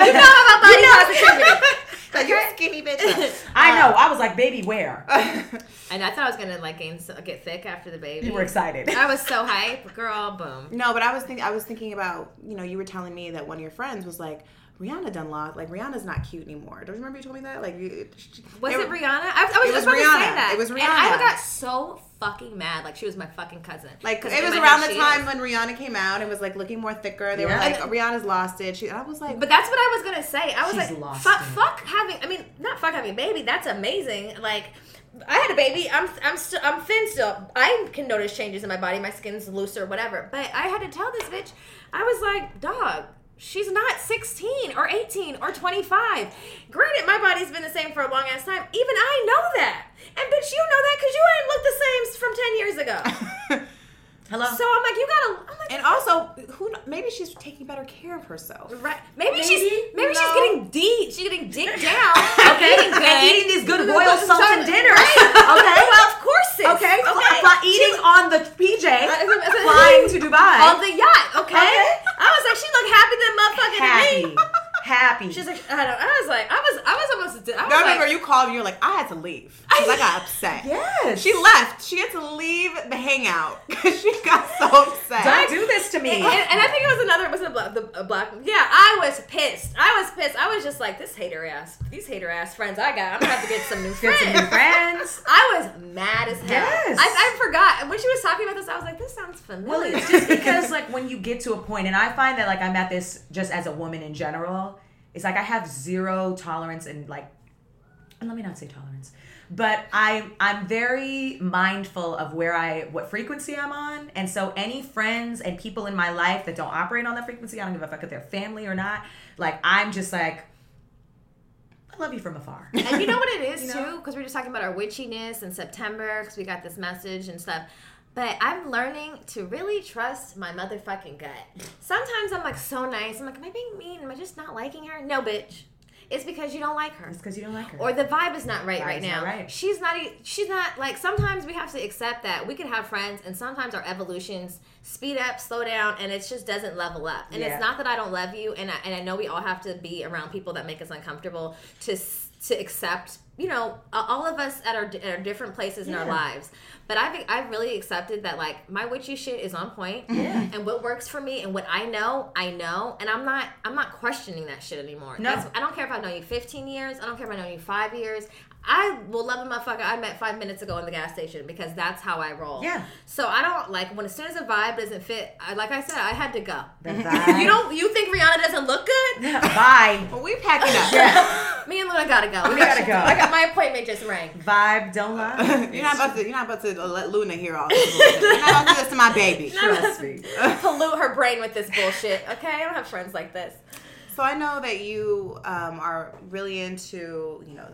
you know about body positivity. Like, you're a skinny bitch. I uh, know. I was like, baby, where? And I thought I was gonna like gain, get thick after the baby. You were excited. I was so hype, girl. Boom. No, but I was thinking. I was thinking about you know you were telling me that one of your friends was like Rihanna done lost. Like Rihanna's not cute anymore. Don't you remember you told me that? Like she- Was they it Rihanna? I, I was It just was about to Rihanna. say that. It was And I got so fucking mad. Like she was my fucking cousin. Like 'Cause it was around the time is. when Rihanna came out and was like looking more thicker. They Yeah. were like, And- Rihanna's lost it. She, I was like, But that's what I was gonna say. I was She's like, lost fuck, it. fuck having. I mean, not fuck having a baby. That's amazing. Like, I had a baby. I'm I'm still I'm thin still. I can notice changes in my body. My skin's looser, whatever. But I had to tell this bitch. I was like, dog. She's not 16 or 18 or 25. Granted, my body's been the same for a long ass time. Even I know that. And bitch, you know that because you ain't looked the same from 10 years ago. Hello. So I'm like, you gotta. I'm like, and also, who? Maybe she's taking better care of herself. Right. Maybe, Maybe, she's maybe she's getting deep. She's getting dick down. okay, eating good. and eating these good royal So- sultan dinners. Right. Oh, okay. Well, of course. Sis. Okay, Okay. fly- eating on the PJ uh, flying to Dubai. on the yacht. Okay? Okay. I was like, she looked happy than motherfucking happy, me. happy. She's like, I don't. I was like, I was, I was almost. I was I remember like, you called me. You're like, I had to leave because I got upset. yes. She left. She had to leave the hangout because she got so upset. Don't do this to me. and, and I think it was another. Was it a black? The, a black? Yeah, I was pissed. I was pissed. I was just like, this hater ass. These hater ass friends I got. I'm gonna have to get some new Get friends. some new friends. I was mad as hell. Yes. I, I forgot when she was talking about this. I was like, this sounds familiar. Well, it's just because like when you get to a point, and I find that like I'm at this just as a woman in general. It's like I have zero tolerance and like, and let me not say tolerance, but I I'm very mindful of where I what frequency I'm on, and so any friends and people in my life that don't operate on that frequency, I don't give a fuck if they're family or not. Like I'm just like, I love you from afar. And you know what it is You too, know? because we are just talking about our witchiness in September, because we got this message and stuff. But I'm learning to really trust my motherfucking gut. Sometimes I'm like so nice. I'm like, am I being mean? Am I just not liking her? No, bitch. It's because you don't like her. It's because you don't like her. Or the vibe is not right right now. not right. She's not. She's not like. Sometimes we have to accept that we can have friends, and sometimes our evolutions speed up, slow down, and it just doesn't level up. And Yeah. it's not that I don't love you, and I, and I know we all have to be around people that make us uncomfortable to to accept. You know, all of us at our, at our different places in our lives. But I've I've really accepted that like my witchy shit is on point, and what works for me and what I know, I know, and I'm not I'm not questioning that shit anymore. No. That's- I don't care if I've known you 15 years. I don't care if I've known you five years. I will love a motherfucker I met five minutes ago in the gas station because that's how I roll. Yeah. So I don't like when as soon as a vibe doesn't fit. I, like I said, I had to go. The vibe. You don't. You think Rihanna doesn't look good? Bye. Well, we packing up. Yeah. Me and Luna gotta go. We gotta go. I got my appointment just rang. Vibe. Don't lie. You're not about to. You're not about to let Luna hear all this. bullshit. You're not about to do this to my baby. Trust me. Pollute her brain with this bullshit. Okay, I don't have friends like this. So I know that you um, are really into you know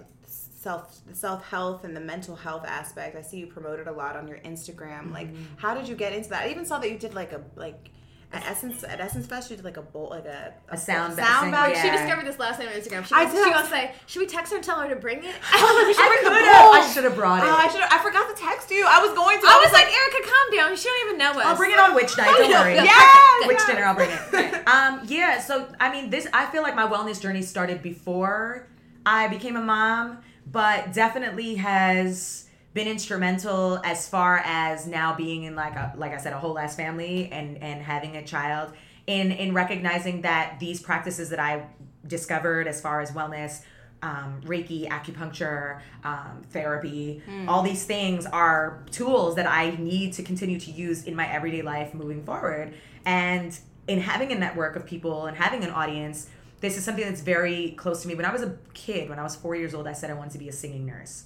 self self health and the mental health aspect. I see you promoted a lot on your Instagram. Like, how did you get into that? I even saw that you did like a like at Essence at Essence Fest. You did like a bowl like a A sound ba- sound sing- bath. yeah. She discovered this last night on Instagram. She, I did. she gonna say, "Should we text her and tell her to bring it?" I I bring the could bowl. have. I should have brought it. Oh, I should. I forgot to text you. I was going to. I was like, Erica, calm down. She don't even know us. I'll bring it on witch night. Don't worry. yeah. Yes, Witch dinner. I'll bring it. Um, yeah. So I mean, this. I feel like my wellness journey started before I became a mom, but definitely has been instrumental as far as now being in like a like I said a whole ass family and and having a child in in recognizing that these practices that I discovered as far as wellness um, Reiki, acupuncture, um, therapy, all these things are tools that I need to continue to use in my everyday life moving forward. And in having a network of people and having an audience, this is something that's very close to me. When I was a kid, when I was four years old, I said I wanted to be a singing nurse.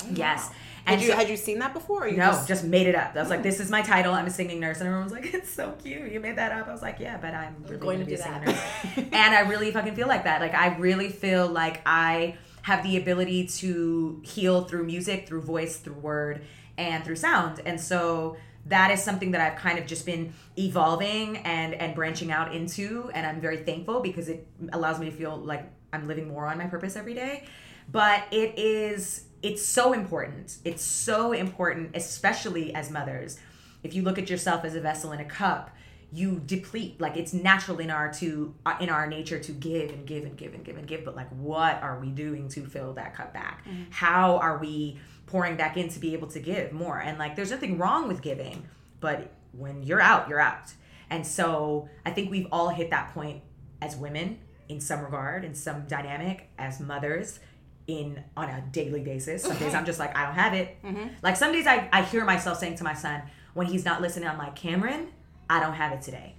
Oh, yes. Had And you so- had you seen that before? Or you no, just, made it up. I was like, "This is my title. I'm a singing nurse," and everyone was like, "It's so cute. You made that up." I was like, "Yeah, but I'm really going to be a singing nurse." and I really fucking feel like that. Like, I really feel like I have the ability to heal through music, through voice, through word, and through sound. And so that is something that I've kind of just been evolving and and branching out into, and I'm very thankful because it allows me to feel like I'm living more on my purpose every day. But it is it's so important. It's so important, especially as mothers. If you look at yourself as a vessel in a cup, you deplete. Like it's natural in our to uh, in our nature to give and give and give and give and give. But like, what are we doing to fill that cup back? How are we pouring back in to be able to give more? And like, there's nothing wrong with giving, but when you're out, you're out. And so I think we've all hit that point as women in some regard, in some dynamic, as mothers in on a daily basis. Some days mm-hmm. I'm just like, I don't have it. Mm-hmm. Like some days I, I hear myself saying to my son when he's not listening, I'm like, Cameron, I don't have it today.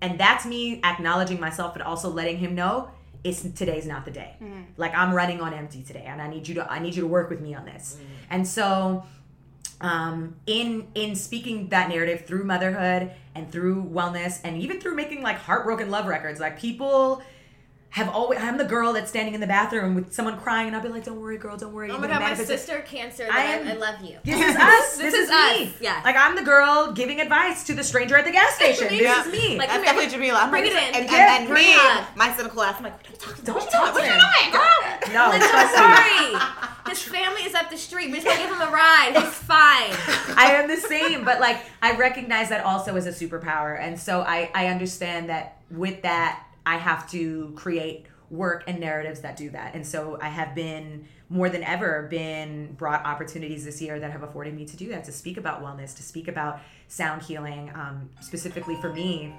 And that's me acknowledging myself, but also letting him know it's today's not the day. Like I'm running on empty today, and I need you to I need you to work with me on this. And so um, in in speaking that narrative through motherhood and through wellness and even through making like heartbroken love records like people have always i'm the girl that's standing in the bathroom with someone crying and i'll be like don't worry girl don't worry Oh You're my gonna god, my sister cancer. I I, am- I love you. this is us This this, is is, me us, yeah. like i'm the girl giving advice to the stranger at the gas station this Yeah. is me Like, That's Come here, definitely Jamila. I'm bring it in. And, and, Yeah, and bring me, my cynical ass, I'm like, what are you talking don't about? talk What to you him doing, girl? no Like, I'm trust me. sorry. His His family is up the street. We just gonna give him a ride. He's fine. I am the same, but like I recognize that also as a superpower, and so I I understand that with that I have to create work and narratives that do that, and so I have been more than ever been brought opportunities this year that have afforded me to do that to speak about wellness, to speak about sound healing, um, specifically for me.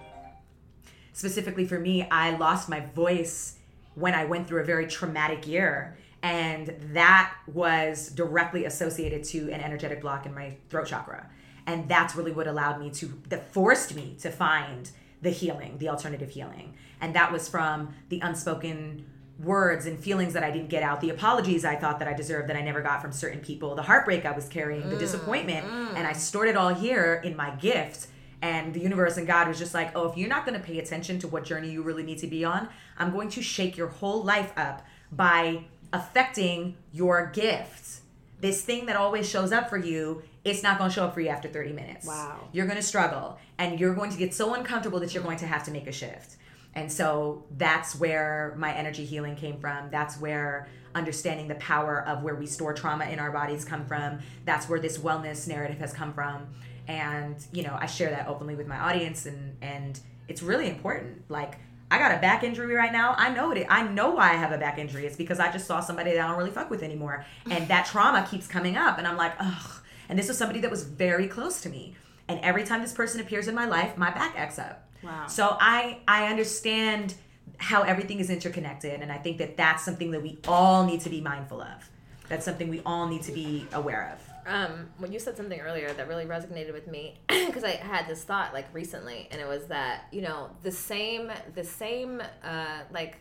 Specifically for me, I lost my voice when I went through a very traumatic year. And that was directly associated to an energetic block in my throat chakra. And that's really what allowed me to that forced me to find the healing the alternative healing and that was from the unspoken words and feelings that I didn't get out, the apologies I thought that I deserved that I never got from certain people, the heartbreak I was carrying, the mm, disappointment, mm. and I stored it all here in my gift. And the universe and God was just like, oh, if you're not going to pay attention to what journey you really need to be on, I'm going to shake your whole life up by affecting your gift. This thing that always shows up for you, it's not going to show up for you after 30 minutes. Wow. You're going to struggle and you're going to get so uncomfortable that you're going to have to make a shift. And so that's where my energy healing came from. That's where understanding the power of where we store trauma in our bodies come from. That's where this wellness narrative has come from. And, you know, I share that openly with my audience and and it's really important. Like I got a back injury right now. I know it. I know why I have a back injury. It's because I just saw somebody that I don't really fuck with anymore. And that trauma keeps coming up and I'm like, "Ugh." And this was somebody that was very close to me. And every time this person appears in my life, my back acts up. Wow. So I I understand how everything is interconnected, and I think that that's something that we all need to be mindful of. That's something we all need to be aware of. um, when you said something earlier that really resonated with me because I had this thought like recently, and it was that you know the same the same uh, like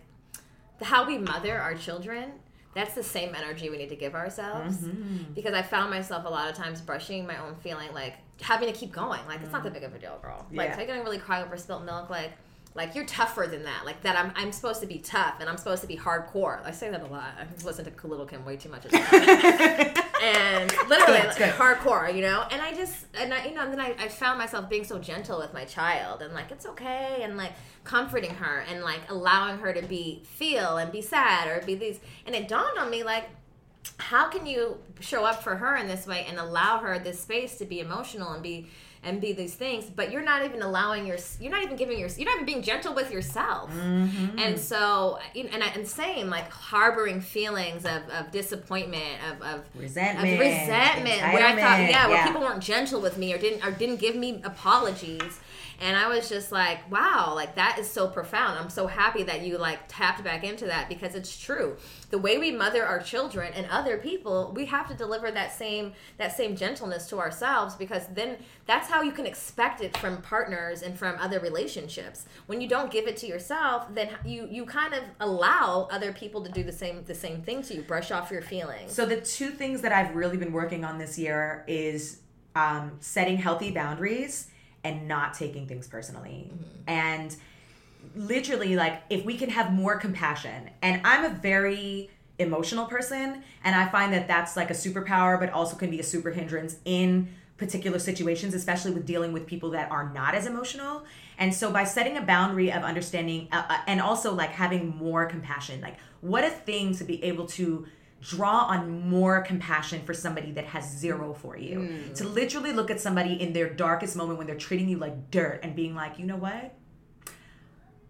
the, how we mother our children. That's the same energy we need to give ourselves mm-hmm. because I found myself a lot of times brushing my own feeling, like having to keep going. Like it's not mm-hmm. that big of a deal, girl. Like Yeah. if I gonna really cry over spilt milk, like like you're tougher than that. Like that I'm I'm supposed to be tough and I'm supposed to be hardcore. I say that a lot. I listen to Lil' Kim way too much. And literally like, hardcore, you know. And I just and I, you know, and then I, I found myself being so gentle with my child and like it's okay and like comforting her and like allowing her to be feel and be sad or be these. And it dawned on me like. How can you show up for her in this way and allow her this space to be emotional and be and be these things, but you're not even allowing your you're not even giving your you're not even being gentle with yourself. Mm-hmm. And so, and, I- and same like harboring feelings of, of disappointment, of, of Resentment, of resentment, where I thought, entitlement, yeah, where yeah. people weren't gentle with me or didn't or didn't give me apologies. And I was just like, wow, like that is so profound. I'm so happy that you like tapped back into that because it's true. The way we mother our children and other people, we have to deliver that same that same gentleness to ourselves because then that's how you can expect it from partners and from other relationships. When you don't give it to yourself, then you you kind of allow other people to do the same the same thing to you, brush off your feelings. So the two things that I've really been working on this year is um, setting healthy boundaries and not taking things personally. And literally, like, if we can have more compassion, and I'm a very emotional person, and I find that that's like a superpower, but also can be a super hindrance in particular situations, especially with dealing with people that are not as emotional. And so, by setting a boundary of understanding uh, uh, and also like having more compassion, like, what a thing to be able to draw on more compassion for somebody that has zero for you. Mm. To literally look at somebody in their darkest moment when they're treating you like dirt and being like, you know what?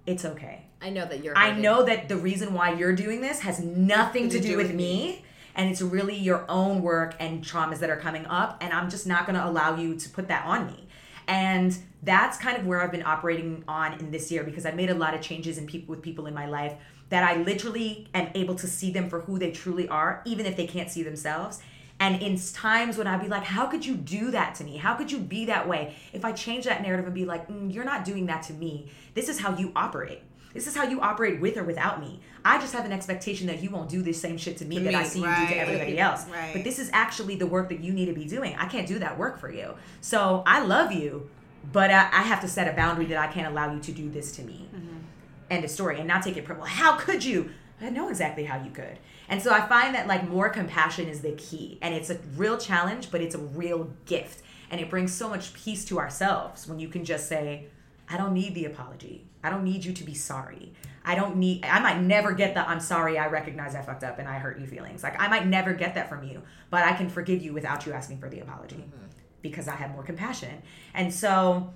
It's okay. I know that you're. I hurting. know that the reason why you're doing this has nothing to do with me. And it's really your own work and traumas that are coming up. And I'm just not going to allow you to put that on me. And that's kind of where I've been operating on in this year because I made a lot of changes in people with people in my life that I literally am able to see them for who they truly are, even if they can't see themselves. And in times when I'd be like, how could you do that to me? How could you be that way? If I change that narrative and be like, mm, you're not doing that to me. This is how you operate. This is how you operate with or without me. I just have an expectation that you won't do this same shit to me that I me, see you do to everybody else. Right. But this is actually the work that you need to be doing. I can't do that work for you. So I love you, but I, I have to set a boundary that I can't allow you to do this to me. End of story. And not take it personal. How could you? I know exactly how you could. And so I find that like more compassion is the key. And it's a real challenge, but it's a real gift. And it brings so much peace to ourselves when you can just say, I don't need the apology. I don't need you to be sorry. I don't need I might never get the I'm sorry, I recognize I fucked up and I hurt you feelings. Like I might never get that from you, but I can forgive you without you asking for the apology mm-hmm. because I have more compassion. And so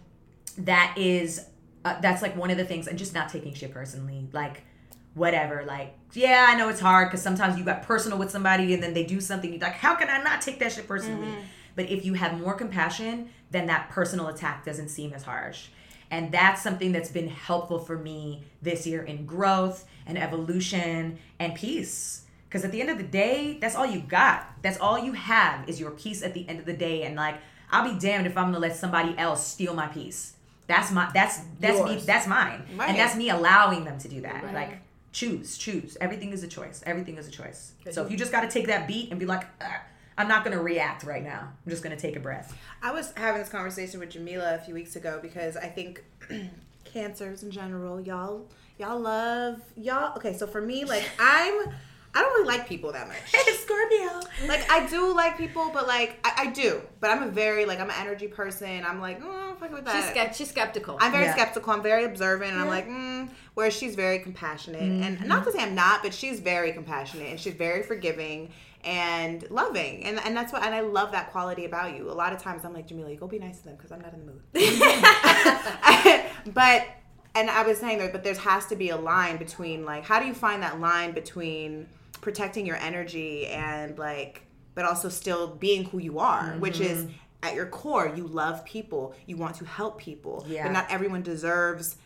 that is uh, that's like one of the things and just not taking shit personally. Like whatever, like yeah, I know it's hard cuz sometimes you got personal with somebody and then they do something you're like how can I not take that shit personally? But if you have more compassion, then that personal attack doesn't seem as harsh. And that's something that's been helpful for me this year in growth and evolution and peace. Because at the end of the day, that's all you got. That's all you have is your peace at the end of the day. And like, I'll be damned if I'm gonna let somebody else steal my peace. That's my that's that's me that's mine. Right. And that's me allowing them to do that. Like choose, choose. Everything is a choice. Everything is a choice. So if you just gotta take that beat and be like, "Ah, I'm not gonna react right now. I'm just gonna take a breath. I was having this conversation with Jamila a few weeks ago because I think cancers in general, y'all, y'all love y'all. Okay, so for me, like I'm, I don't really like people that much. Scorpio. Like I do like people, but like I, I do, but I'm a very like I'm an energy person. I'm like, oh, fuck with that. She's, skept- she's skeptical. I'm very Yeah. skeptical. I'm very observant, and I'm like, mm, whereas she's very compassionate, and not to say I'm not, but she's very compassionate and she's very forgiving and loving, and and that's what, and I love that quality about you. A lot of times I'm like, Jamila, you go be nice to them because I'm not in the mood. but and I was saying that, but there has to be a line between like, how do you find that line between protecting your energy and like, but also still being who you are, which is mm-hmm. at your core, you love people, you want to help people, Yeah. but not everyone deserves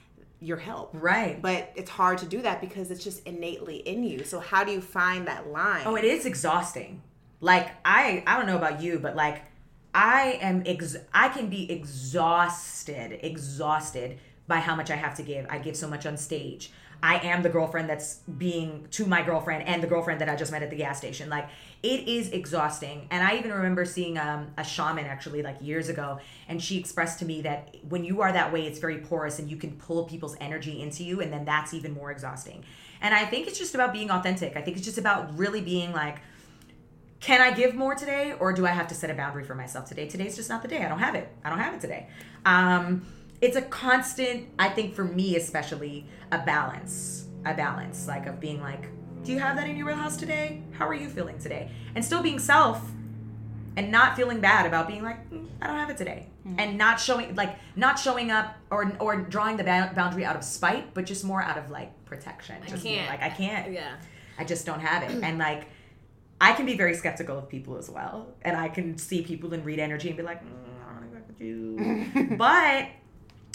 your help. Right. But it's hard to do that because it's just innately in you. So how do you find that line? Oh, it is exhausting. Like I I don't know about you, but like I am ex I can be exhausted, exhausted by how much I have to give. I give so much on stage. I am the girlfriend that's being to my girlfriend and the girlfriend that I just met at the gas station. Like it is exhausting. And I even remember seeing um, a shaman actually like years ago, and she expressed to me that when you are that way, it's very porous and you can pull people's energy into you, and then that's even more exhausting. And I think it's just about being authentic. I think it's just about really being like, can I give more today or do I have to set a boundary for myself today? Today's just not the day. I don't have it. I don't have it today. Um, it's a constant, I think for me especially, a balance. A balance, like of being like, do you have that in your wheelhouse today? How are you feeling today? And still being self and not feeling bad about being like, "Mm, I don't have it today. And not showing, like, not showing up or or drawing the boundary out of spite, but just more out of like protection. Just being can't. like, I can't. yeah. I just don't have it. And like, I can be very skeptical of people as well. And I can see people and read energy and be like, mm, I don't agree with you. but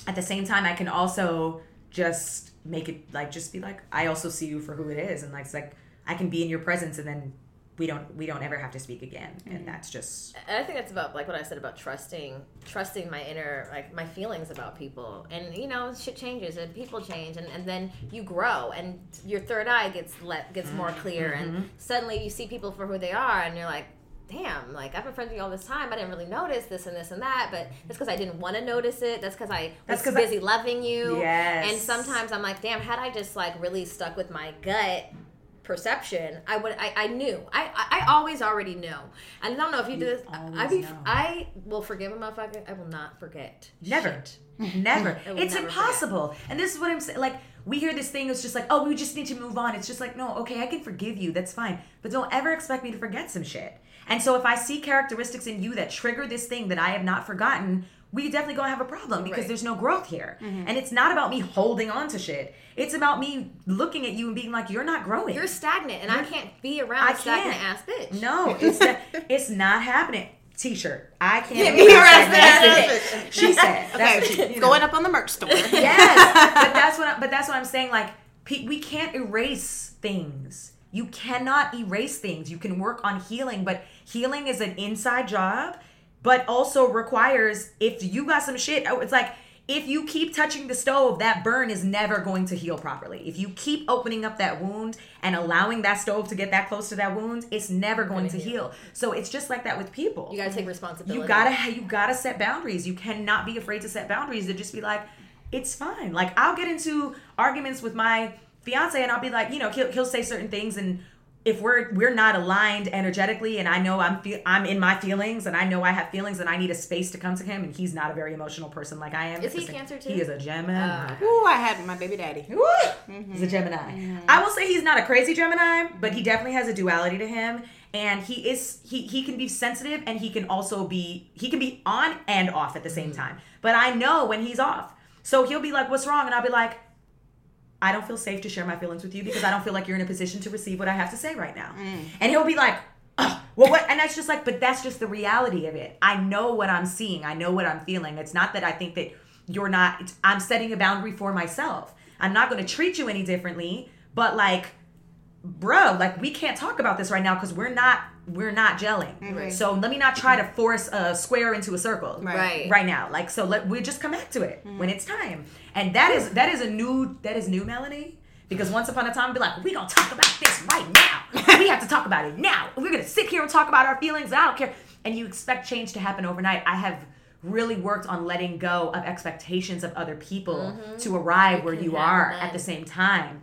at the same time, I can also just make it like, just be like, I also see you for who it is. And like, it's like, I can be in your presence and then we don't, we don't ever have to speak again. And mm-hmm. that's just, And I think that's about like what I said about trusting, trusting my inner, like my feelings about people. And you know, shit changes and people change, and, and then you grow, and your third eye gets let gets more mm-hmm. clear, and mm-hmm. suddenly you see people for who they are, and you're like. Damn, like I've been friends with you all this time. I didn't really notice this and this and that, but that's because I didn't want to notice it. That's because I That's was 'cause I- busy loving you. Yes. And sometimes I'm like, damn, had I just like really stuck with my gut perception, I would. I, I knew. I, I always already knew. I don't know if you, do this. I, I be. I will forgive a motherfucker. I will not forget. Never. shit. Never. It's never impossible. And this is what I'm saying. Like, we hear this thing, it's just like, oh, we just need to move on. It's just like, no, okay, I can forgive you. That's fine. But don't ever expect me to forget some shit. And so if I see characteristics in you that trigger this thing that I have not forgotten, we definitely gonna have a problem because Right. there's no growth here. Mm-hmm. And it's not about me holding on to shit. It's about me looking at you and being like, you're not growing. You're stagnant, and I can't be around I stagnant can't. ass bitch. No, it's not, it's not happening. T-shirt. I can't be around that that bitch. She said. That's okay, she, you know. going up on the merch store. yes but that's what I, but that's what i'm saying like we can't erase things you cannot erase things you can work on healing but healing is an inside job but also requires if you got some shit oh, it's like if you keep touching the stove that burn is never going to heal properly if you keep opening up that wound and allowing that stove to get that close to that wound it's never going to heal so it's just like that with people You gotta take responsibility. you gotta you gotta set boundaries. You cannot be afraid to set boundaries to just be like, it's fine. Like I'll get into arguments with my fiance and I'll be like, you know, he'll, he'll say certain things and if we're we're not aligned energetically and I know I'm fe- I'm in my feelings and I know I have feelings and I need a space to come to him and he's not a very emotional person like I am. Is he It's- Cancer too? He is a Gemini. Oh, Ooh, I had my baby daddy. Woo! Mm-hmm. He's a Gemini. Mm-hmm. I will say he's not a crazy Gemini, but he definitely has a duality to him. And he is he he can be sensitive and he can also be he can be on and off at the same mm. time. But I know when he's off. So he'll be like, What's wrong? And I'll be like, I don't feel safe to share my feelings with you because I don't feel like you're in a position to receive what I have to say right now. Mm. And he'll be like, "Ugh, well, what? And that's just like, but that's just the reality of it. I know what I'm seeing. I know what I'm feeling. It's not that I think that you're not, it's, I'm setting a boundary for myself. I'm not going to treat you any differently, but like, bro, like we can't talk about this right now because we're not, we're not gelling. Mm-hmm. Right. So let me not try to force a square into a circle Right. right now. Like so, let we just come back to it mm-hmm. when it's time. And that is that is a new that is new Melanie. Because once upon a time, be like, we gonna talk about this right now. we have to talk about it now. We're gonna sit here and talk about our feelings. I don't care. And you expect change to happen overnight. I have really worked on letting go of expectations of other people to arrive where you are that. at the same time.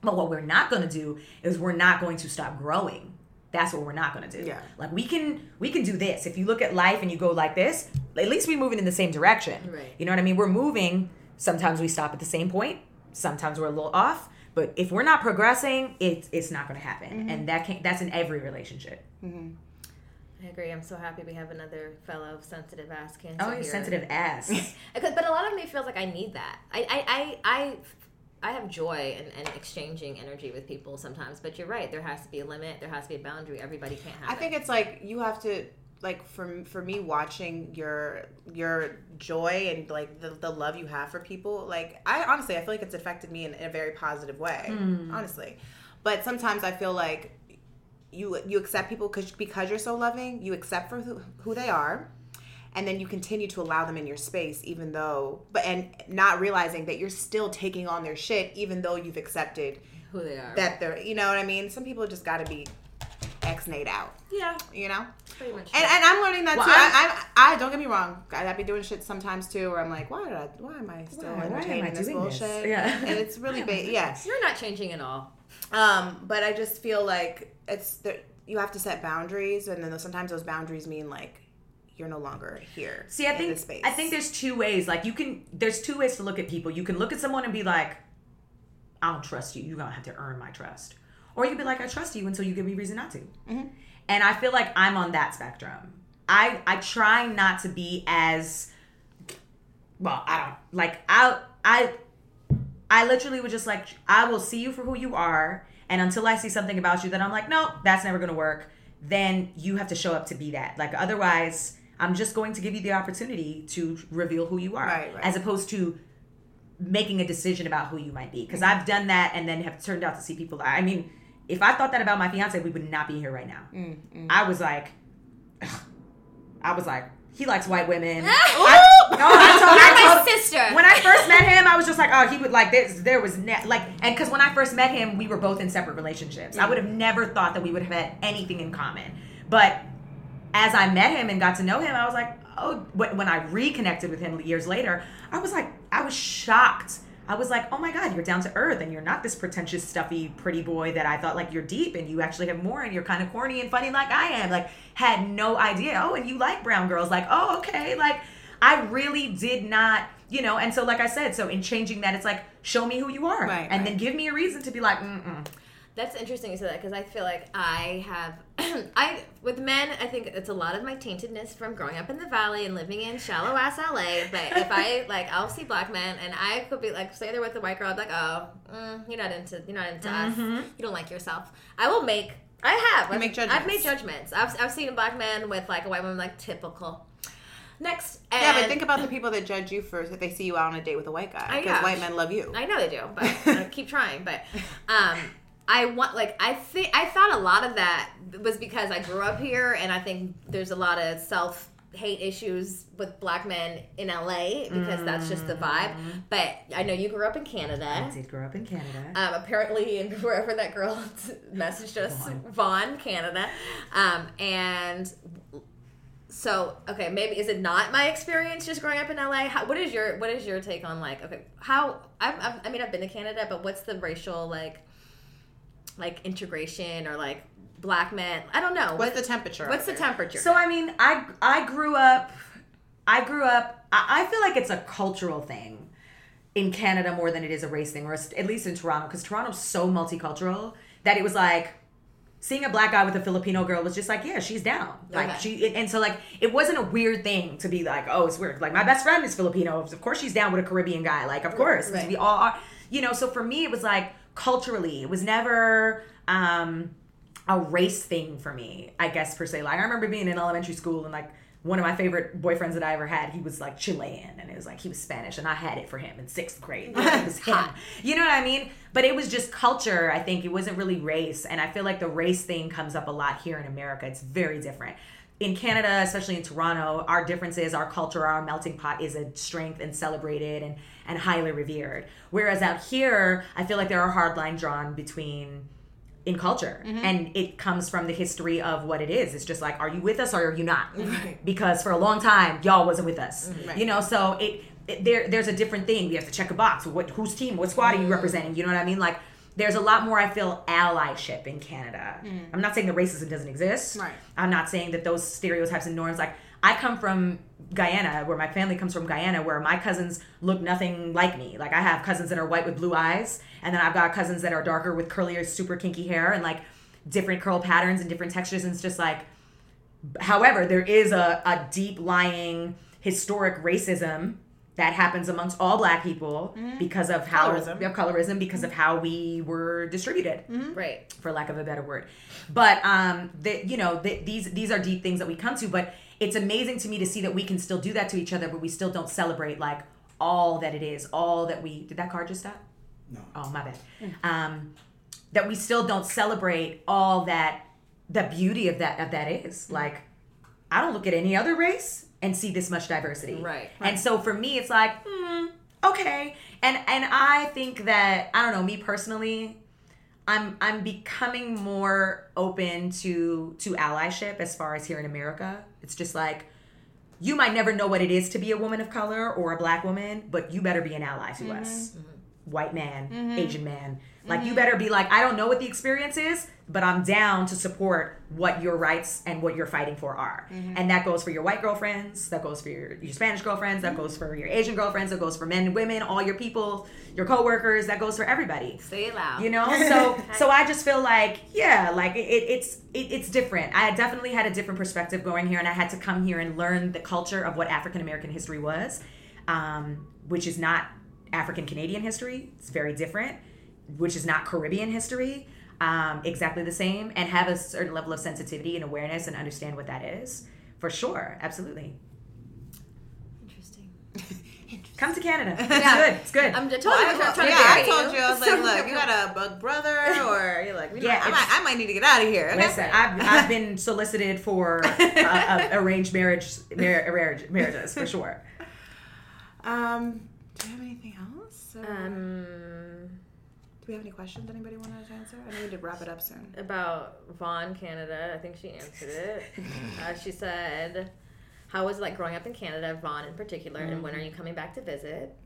But what we're not going to do is we're not going to stop growing. That's what we're not going to do. Yeah. Like we can we can do this. If you look at life and you go like this, at least we're moving in the same direction. Right. You know what I mean? We're moving. Sometimes we stop at the same point. Sometimes we're a little off. But if we're not progressing, it's it's not going to happen. Mm-hmm. And that can that's in every relationship. I agree. I'm so happy we have another fellow sensitive ass cancer. Oh, you here. sensitive ass. But a lot of me feels like I need that. I I I I, I have joy in, in exchanging energy with people sometimes. But you're right. There has to be a limit. There has to be a boundary. Everybody can't have. I think it's like you have to like for for me watching your your joy and like the, the love you have for people like I honestly I feel like it's affected me in, in a very positive way hmm. honestly but sometimes I feel like you you accept people because because you're so loving you accept for who, who they are and then you continue to allow them in your space even though but and not realizing that you're still taking on their shit even though you've accepted who they are. that they're you know what I mean some people just got to be ex-nate out yeah, you know pretty much. and, and I'm learning that Well, too. I'm- I, I, I don't get me wrong. I, I be doing shit sometimes too, where I'm like, why did I, why am I still Why- why am I entertaining this doing this? bullshit? Yeah. and it's really bad. Yes, you're not changing at all. um, but I just feel like it's the, you have to set boundaries, and then sometimes those boundaries mean like you're no longer here. See, I in think this space. I think there's two ways. Like you can there's two ways to look at people. You can look at someone and be like, I don't trust you. You're gonna have to earn my trust. Or you can be like, I trust you until you give me reason not to. Mm-hmm. And I feel like I'm on that spectrum. I I try not to be as well, I don't like I I I literally would just like I will see you for who you are, and until I see something about you that I'm like, no, that's never gonna work. Then you have to show up to be that. Like otherwise, I'm just going to give you the opportunity to reveal who you are, Right, right. as opposed to making a decision about who you might be. Because I've done that and then have turned out to see people. I mean, if I thought that about my fiance, we would not be here right now. Mm, I was like, I was like, he likes white women. I, no, I told, I my sister. When I first met him, I was just like, oh, he would like this. There was ne- like, and because when I first met him, we were both in separate relationships. I would have never thought that we would have had anything in common. But as I met him and got to know him, I was like, oh, when I reconnected with him years later, I was like, I was shocked. I was like, oh my God, you're down to earth and you're not this pretentious, stuffy, pretty boy that I thought like you're deep and you actually have more and you're kind of corny and funny like I am. Like, had no idea. Oh, and you like brown girls. Like, oh, okay. Like, I really did not, you know, and so like I said, so in changing that, it's like, show me who you are. Right, and right. then give me a reason to be like, mm-mm. That's interesting you said that because I feel like I have, I with men, I think it's a lot of my taintedness from growing up in the valley and living in shallow ass LA. But if I like, I'll see black men and I could be like, say they're with a white girl, I'm like, oh, mm, you're not into, you're not into us. You don't like yourself. I will make. I have. I've, make I've made judgments. judgments. I've, I've seen a black man with like a white woman, like typical. Next, and yeah, but think about the people that judge you first if they see you out on a date with a white guy because white men love you. I know they do, but I keep trying. But um, I want like I think I thought a lot of that was because I grew up here, and I think there's a lot of self hate issues with black men in LA because that's just the vibe. But I know you grew up in Canada. I did grow up in Canada. Um, apparently, in wherever that girl messaged us, Vaughan, Canada, um, and so okay, maybe is it not my experience just growing up in LA? How, what is your what is your take on like okay how I've, I've, I mean I've been to Canada, but what's the racial like like integration or like black men? I don't know. What's the temperature? What's the it? temperature? So I mean, I I grew up. I grew up. I, I feel like it's a cultural thing in Canada more than it is a race thing, or at least in Toronto, because Toronto's so multicultural that it was like seeing a black guy with a Filipino girl was just like, yeah, she's down. Like Okay. she, and so like it wasn't a weird thing to be like, oh, it's weird. Like my best friend is Filipino, of course she's down with a Caribbean guy. Like of course, Right. we all are. You know, so for me, it was like culturally, it was never. um a race thing for me, I guess per se. Like I remember being in elementary school and like one of my favorite boyfriends that I ever had, he was like Chilean and it was like he was Spanish and I had it for him in sixth grade. It was him. You know what I mean? But it was just culture, I think. It wasn't really race. And I feel like the race thing comes up a lot here in America. It's very different. In Canada, especially in Toronto, our differences, our culture, our melting pot is a strength and celebrated and, and highly revered. Whereas out here, I feel like there are hard lines drawn between in culture. Mm-hmm. And it comes from the history of what it is. It's just like are you with us or are you not? Because for a long time y'all wasn't with us. Mm, you know so it, it- there there's a different thing. We have to check a box. What whose team what squad are you mm. representing? You know what i mean? Like there's a lot more i feel allyship in canada. Mm. I'm not saying the racism doesn't exist. Right. i'm not saying that those stereotypes and norms like i come from guyana where my family comes from guyana where my cousins look nothing like me. Like i have cousins that are white with blue eyes and then i've got cousins that are darker with curlier super kinky hair and like different curl patterns and different textures and it's just like however there is a, a deep lying historic racism that happens amongst all black people because of how Colorism. yeah, colorism because of how we were distributed right. for lack of a better word. But um, the, you know, the, these these are deep things that we come to. But it's amazing to me to see that we can still do that to each other, but we still don't celebrate like all that it is, all that we. Did that car just stop? No. Oh my bad. Um, that we still don't celebrate all that the beauty of that of that is. Like, I don't look at any other race and see this much diversity. Right. And so for me, it's like, hmm, okay. And and I think that I don't know me personally. I'm I'm becoming more open to to allyship as far as here in America. It's just like you might never know what it is to be a woman of color or a black woman, but you better be an ally to mm-hmm. us. Mm-hmm. White man, mm-hmm. Asian man. Like you better be like, I don't know what the experience is, but I'm down to support what your rights and what you're fighting for are. And that goes for your white girlfriends, that goes for your, your Spanish girlfriends, that goes for your Asian girlfriends, that goes for men and women, all your people, your coworkers, that goes for everybody. Say it loud. you know? So so i just feel like yeah like it, it's it, it's different. I definitely had a different perspective going here and i had to come here and learn the culture of what african american history was um, which is not african canadian history. It's very different which is not caribbean history um, exactly the same and have a certain level of sensitivity and awareness and understand what that is for sure absolutely Interesting. come to canada it's Yeah. good it's good I'm just Well, totally I, I'm well, trying yeah, to I told you, I was like, look, you got a bug brother, or you're like, you know, Yeah, I, might, I might need to get out of here. Okay? Listen, I've, I've been solicited for uh, uh, arranged marriage, marriage marriages for sure. Um, do you have anything else? Or Um, do we have any questions anybody wanted to answer? I know we need to wrap it up soon. about Vaughan, Canada. I think she answered it. uh, she said, "How was it like growing up in Canada, Vaughan in particular, and when are you coming back to visit?"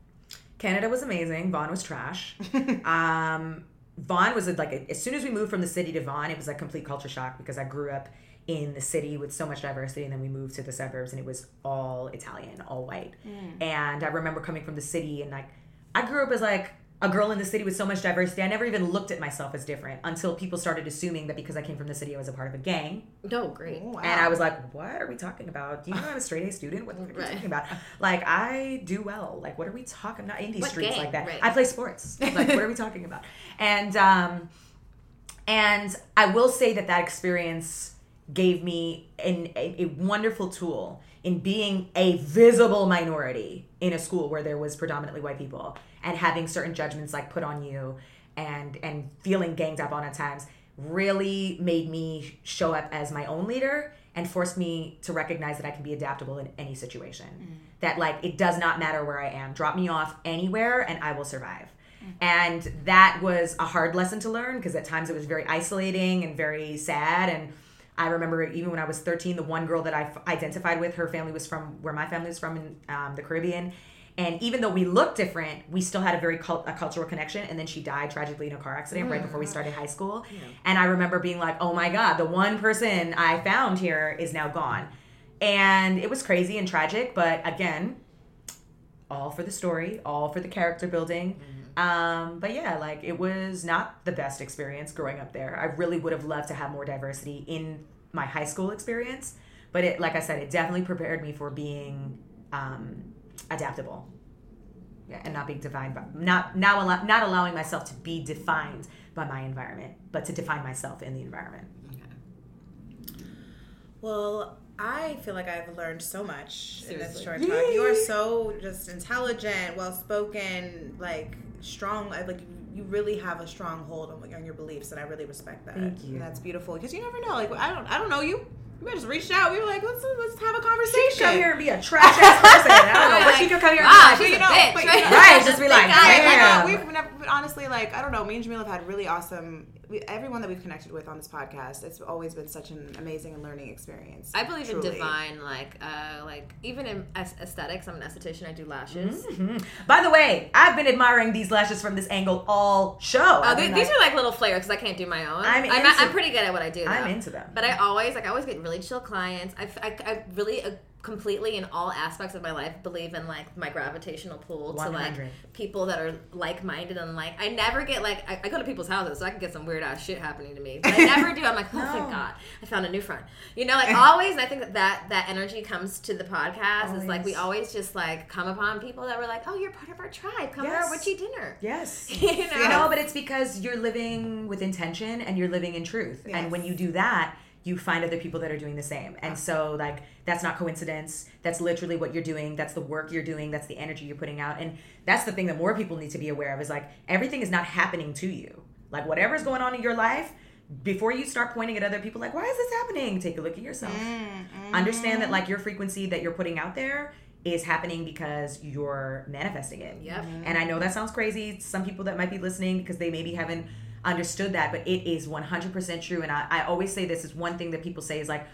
Canada was amazing. Vaughan was trash. um, Vaughan was like a, as soon as we moved from the city to Vaughan, it was like complete culture shock because I grew up in the city with so much diversity, and then we moved to the suburbs, and it was all Italian, all white. And I remember coming from the city, and like I grew up as like a girl in the city with so much diversity. I never even looked at myself as different until people started assuming that because I came from the city, I was a part of a gang. No, great. Wow. And I was like, what are we talking about? Do you know I'm a straight A student? What the fuck are we talking about? Like, I do well. Like, what are we talking about? I'm not in these What streets gang? like that. Right. I play sports. Like, what are we talking about? And, um, and I will say that that experience gave me an, a, a wonderful tool in being a visible minority in a school where there was predominantly white people and having certain judgments like put on you and and feeling ganged up on at times really made me show up as my own leader and forced me to recognize that I can be adaptable in any situation. That like it does not matter where I am. Drop me off anywhere and I will survive. And that was a hard lesson to learn because at times it was very isolating and very sad and I remember even when I was 13, the one girl that I f- identified with, her family was from where my family was from in um, the Caribbean. And even though we looked different, we still had a very cult- a cultural connection. And then she died tragically in a car accident right before we started high school. And I remember being like, oh my God, the one person I found here is now gone. And it was crazy and tragic. But again, all for the story, all for the character building. Um, but yeah, like it was not the best experience growing up there. I really would have loved to have more diversity in my high school experience. But it, like I said, it definitely prepared me for being um, adaptable. Yeah, and not being defined by not now allow, not allowing myself to be defined by my environment, but to define myself in the environment. Okay. Well, I feel like I've learned so much in this Seriously. short talk. You are so just intelligent, well spoken, like strong. Like like, you really have a strong hold on, on your beliefs, and I really respect that. Thank you. And that's beautiful because you never know. Like I don't, I don't know you. Might just reached out. We were like, let's let's have a conversation. Come here and be a trash ass person. I don't know what she could come here and Wow, be. she's you a know, bitch. but you know- Right, just be like, Think I- I damn. we've never, but honestly, like I don't know. Me and Jamil have had really awesome. We, everyone that we've connected with on this podcast, it's always been such an amazing and learning experience. I believe truly. in divine, like, uh, like even in aesthetics. I'm an esthetician. I do lashes. Mhm. By the way, I've been admiring these lashes from this angle all show. Oh, I th- mean, these like, are like little flares because I can't do my own. I'm I'm, into- I'm pretty good at what I do. Though. I'm into them. But I always like I always get really chill clients. I I really uh, completely in all aspects of my life believe in like my gravitational pull to like people that are like minded and like I never get like I, I go to people's houses so I can get some weird ass shit happening to me. But I never do. I'm like, oh thank God, I found a new friend. You know, like always. And I think that that, that energy comes to the podcast. Is like we Always. just like come upon people that were like, oh, you're part of our tribe. Come Yes. over, witchy dinner. yes. You know. You know, but it's because you're living with intention and you're living in truth. And when you do that, you find other people that are doing the same. And so, like, that's not coincidence. That's literally what you're doing. That's the work you're doing. That's the energy you're putting out. And that's the thing that more people need to be aware of is like, everything is not happening to you. Like, whatever's going on in your life, before you start pointing at other people, like, why is this happening? Take a look at yourself. Mm-hmm. Understand that, like, your frequency that you're putting out there is happening because you're manifesting it. Yep. And I know that sounds crazy. Some people that might be listening because they maybe haven't understood that, but it is 100% true. And I, I always say this is one thing that people say is like,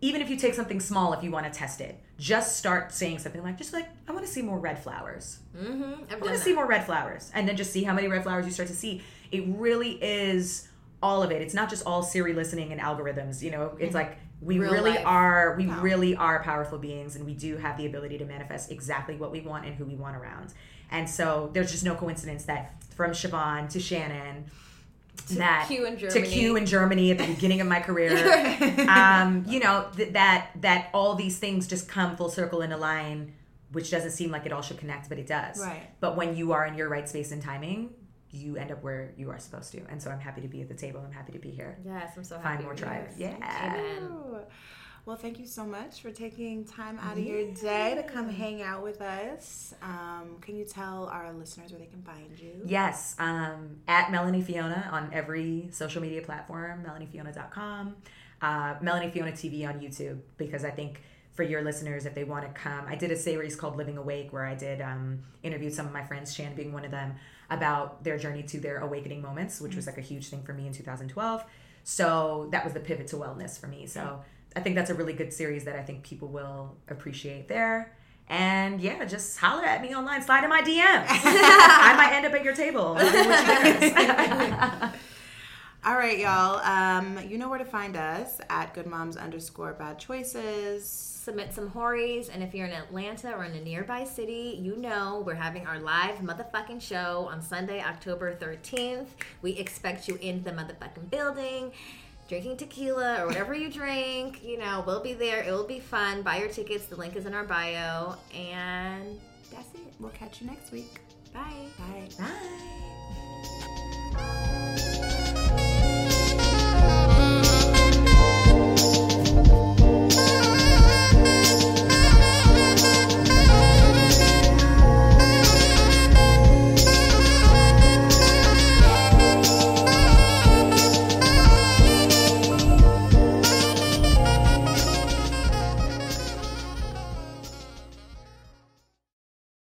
even if you take something small, if you want to test it, just start saying something like, just like, I want to see more red flowers. Mm-hmm. I want to see more red flowers. And then just see how many red flowers you start to see. It really is all of it. It's not just all Siri listening and algorithms. You know, it's like we Real really life. are, we Wow. really are powerful beings and we do have the ability to manifest exactly what we want and who we want around. And so there's just no coincidence that from Siobhan to Shannon, that Q in to Germany. Q in Germany at the beginning of my career, um, you know th- that that all these things just come full circle in a line, which doesn't seem like it all should connect, but it does. Right. But when you are in your right space and timing, you end up where you are supposed to. And so I'm happy to be at the table. I'm happy to be here. Yes, I'm so happy. Find more to be tribe. here. Yeah. Amen. Well, thank you so much for taking time out of your day to come hang out with us. Um, can you tell our listeners where they can find you? Yes, um, at Melanie Fiona on every social media platform, melaniefiona.com, uh, Melanie Fiona TV on YouTube, because I think for your listeners, if they want to come, I did a series called Living Awake where I did um, interview some of my friends, Shan being one of them, about their journey to their awakening moments, which was like a huge thing for me in 2012. So that was the pivot to wellness for me. So I think that's a really good series that I think people will appreciate there. And yeah, just holler at me online, slide in my DMs. I might end up at your table. I don't know what you guys. All right, y'all. Um, you know where to find us at Good Moms underscore Bad Choices. Submit some hories, and if you're in Atlanta or in a nearby city, you know we're having our live motherfucking show on Sunday, October 13th. We expect you in the motherfucking building, drinking tequila or whatever you drink. You know, we'll be there. It will be fun. Buy your tickets. The link is in our bio, and that's it. We'll catch you next week. Bye. Bye. Bye.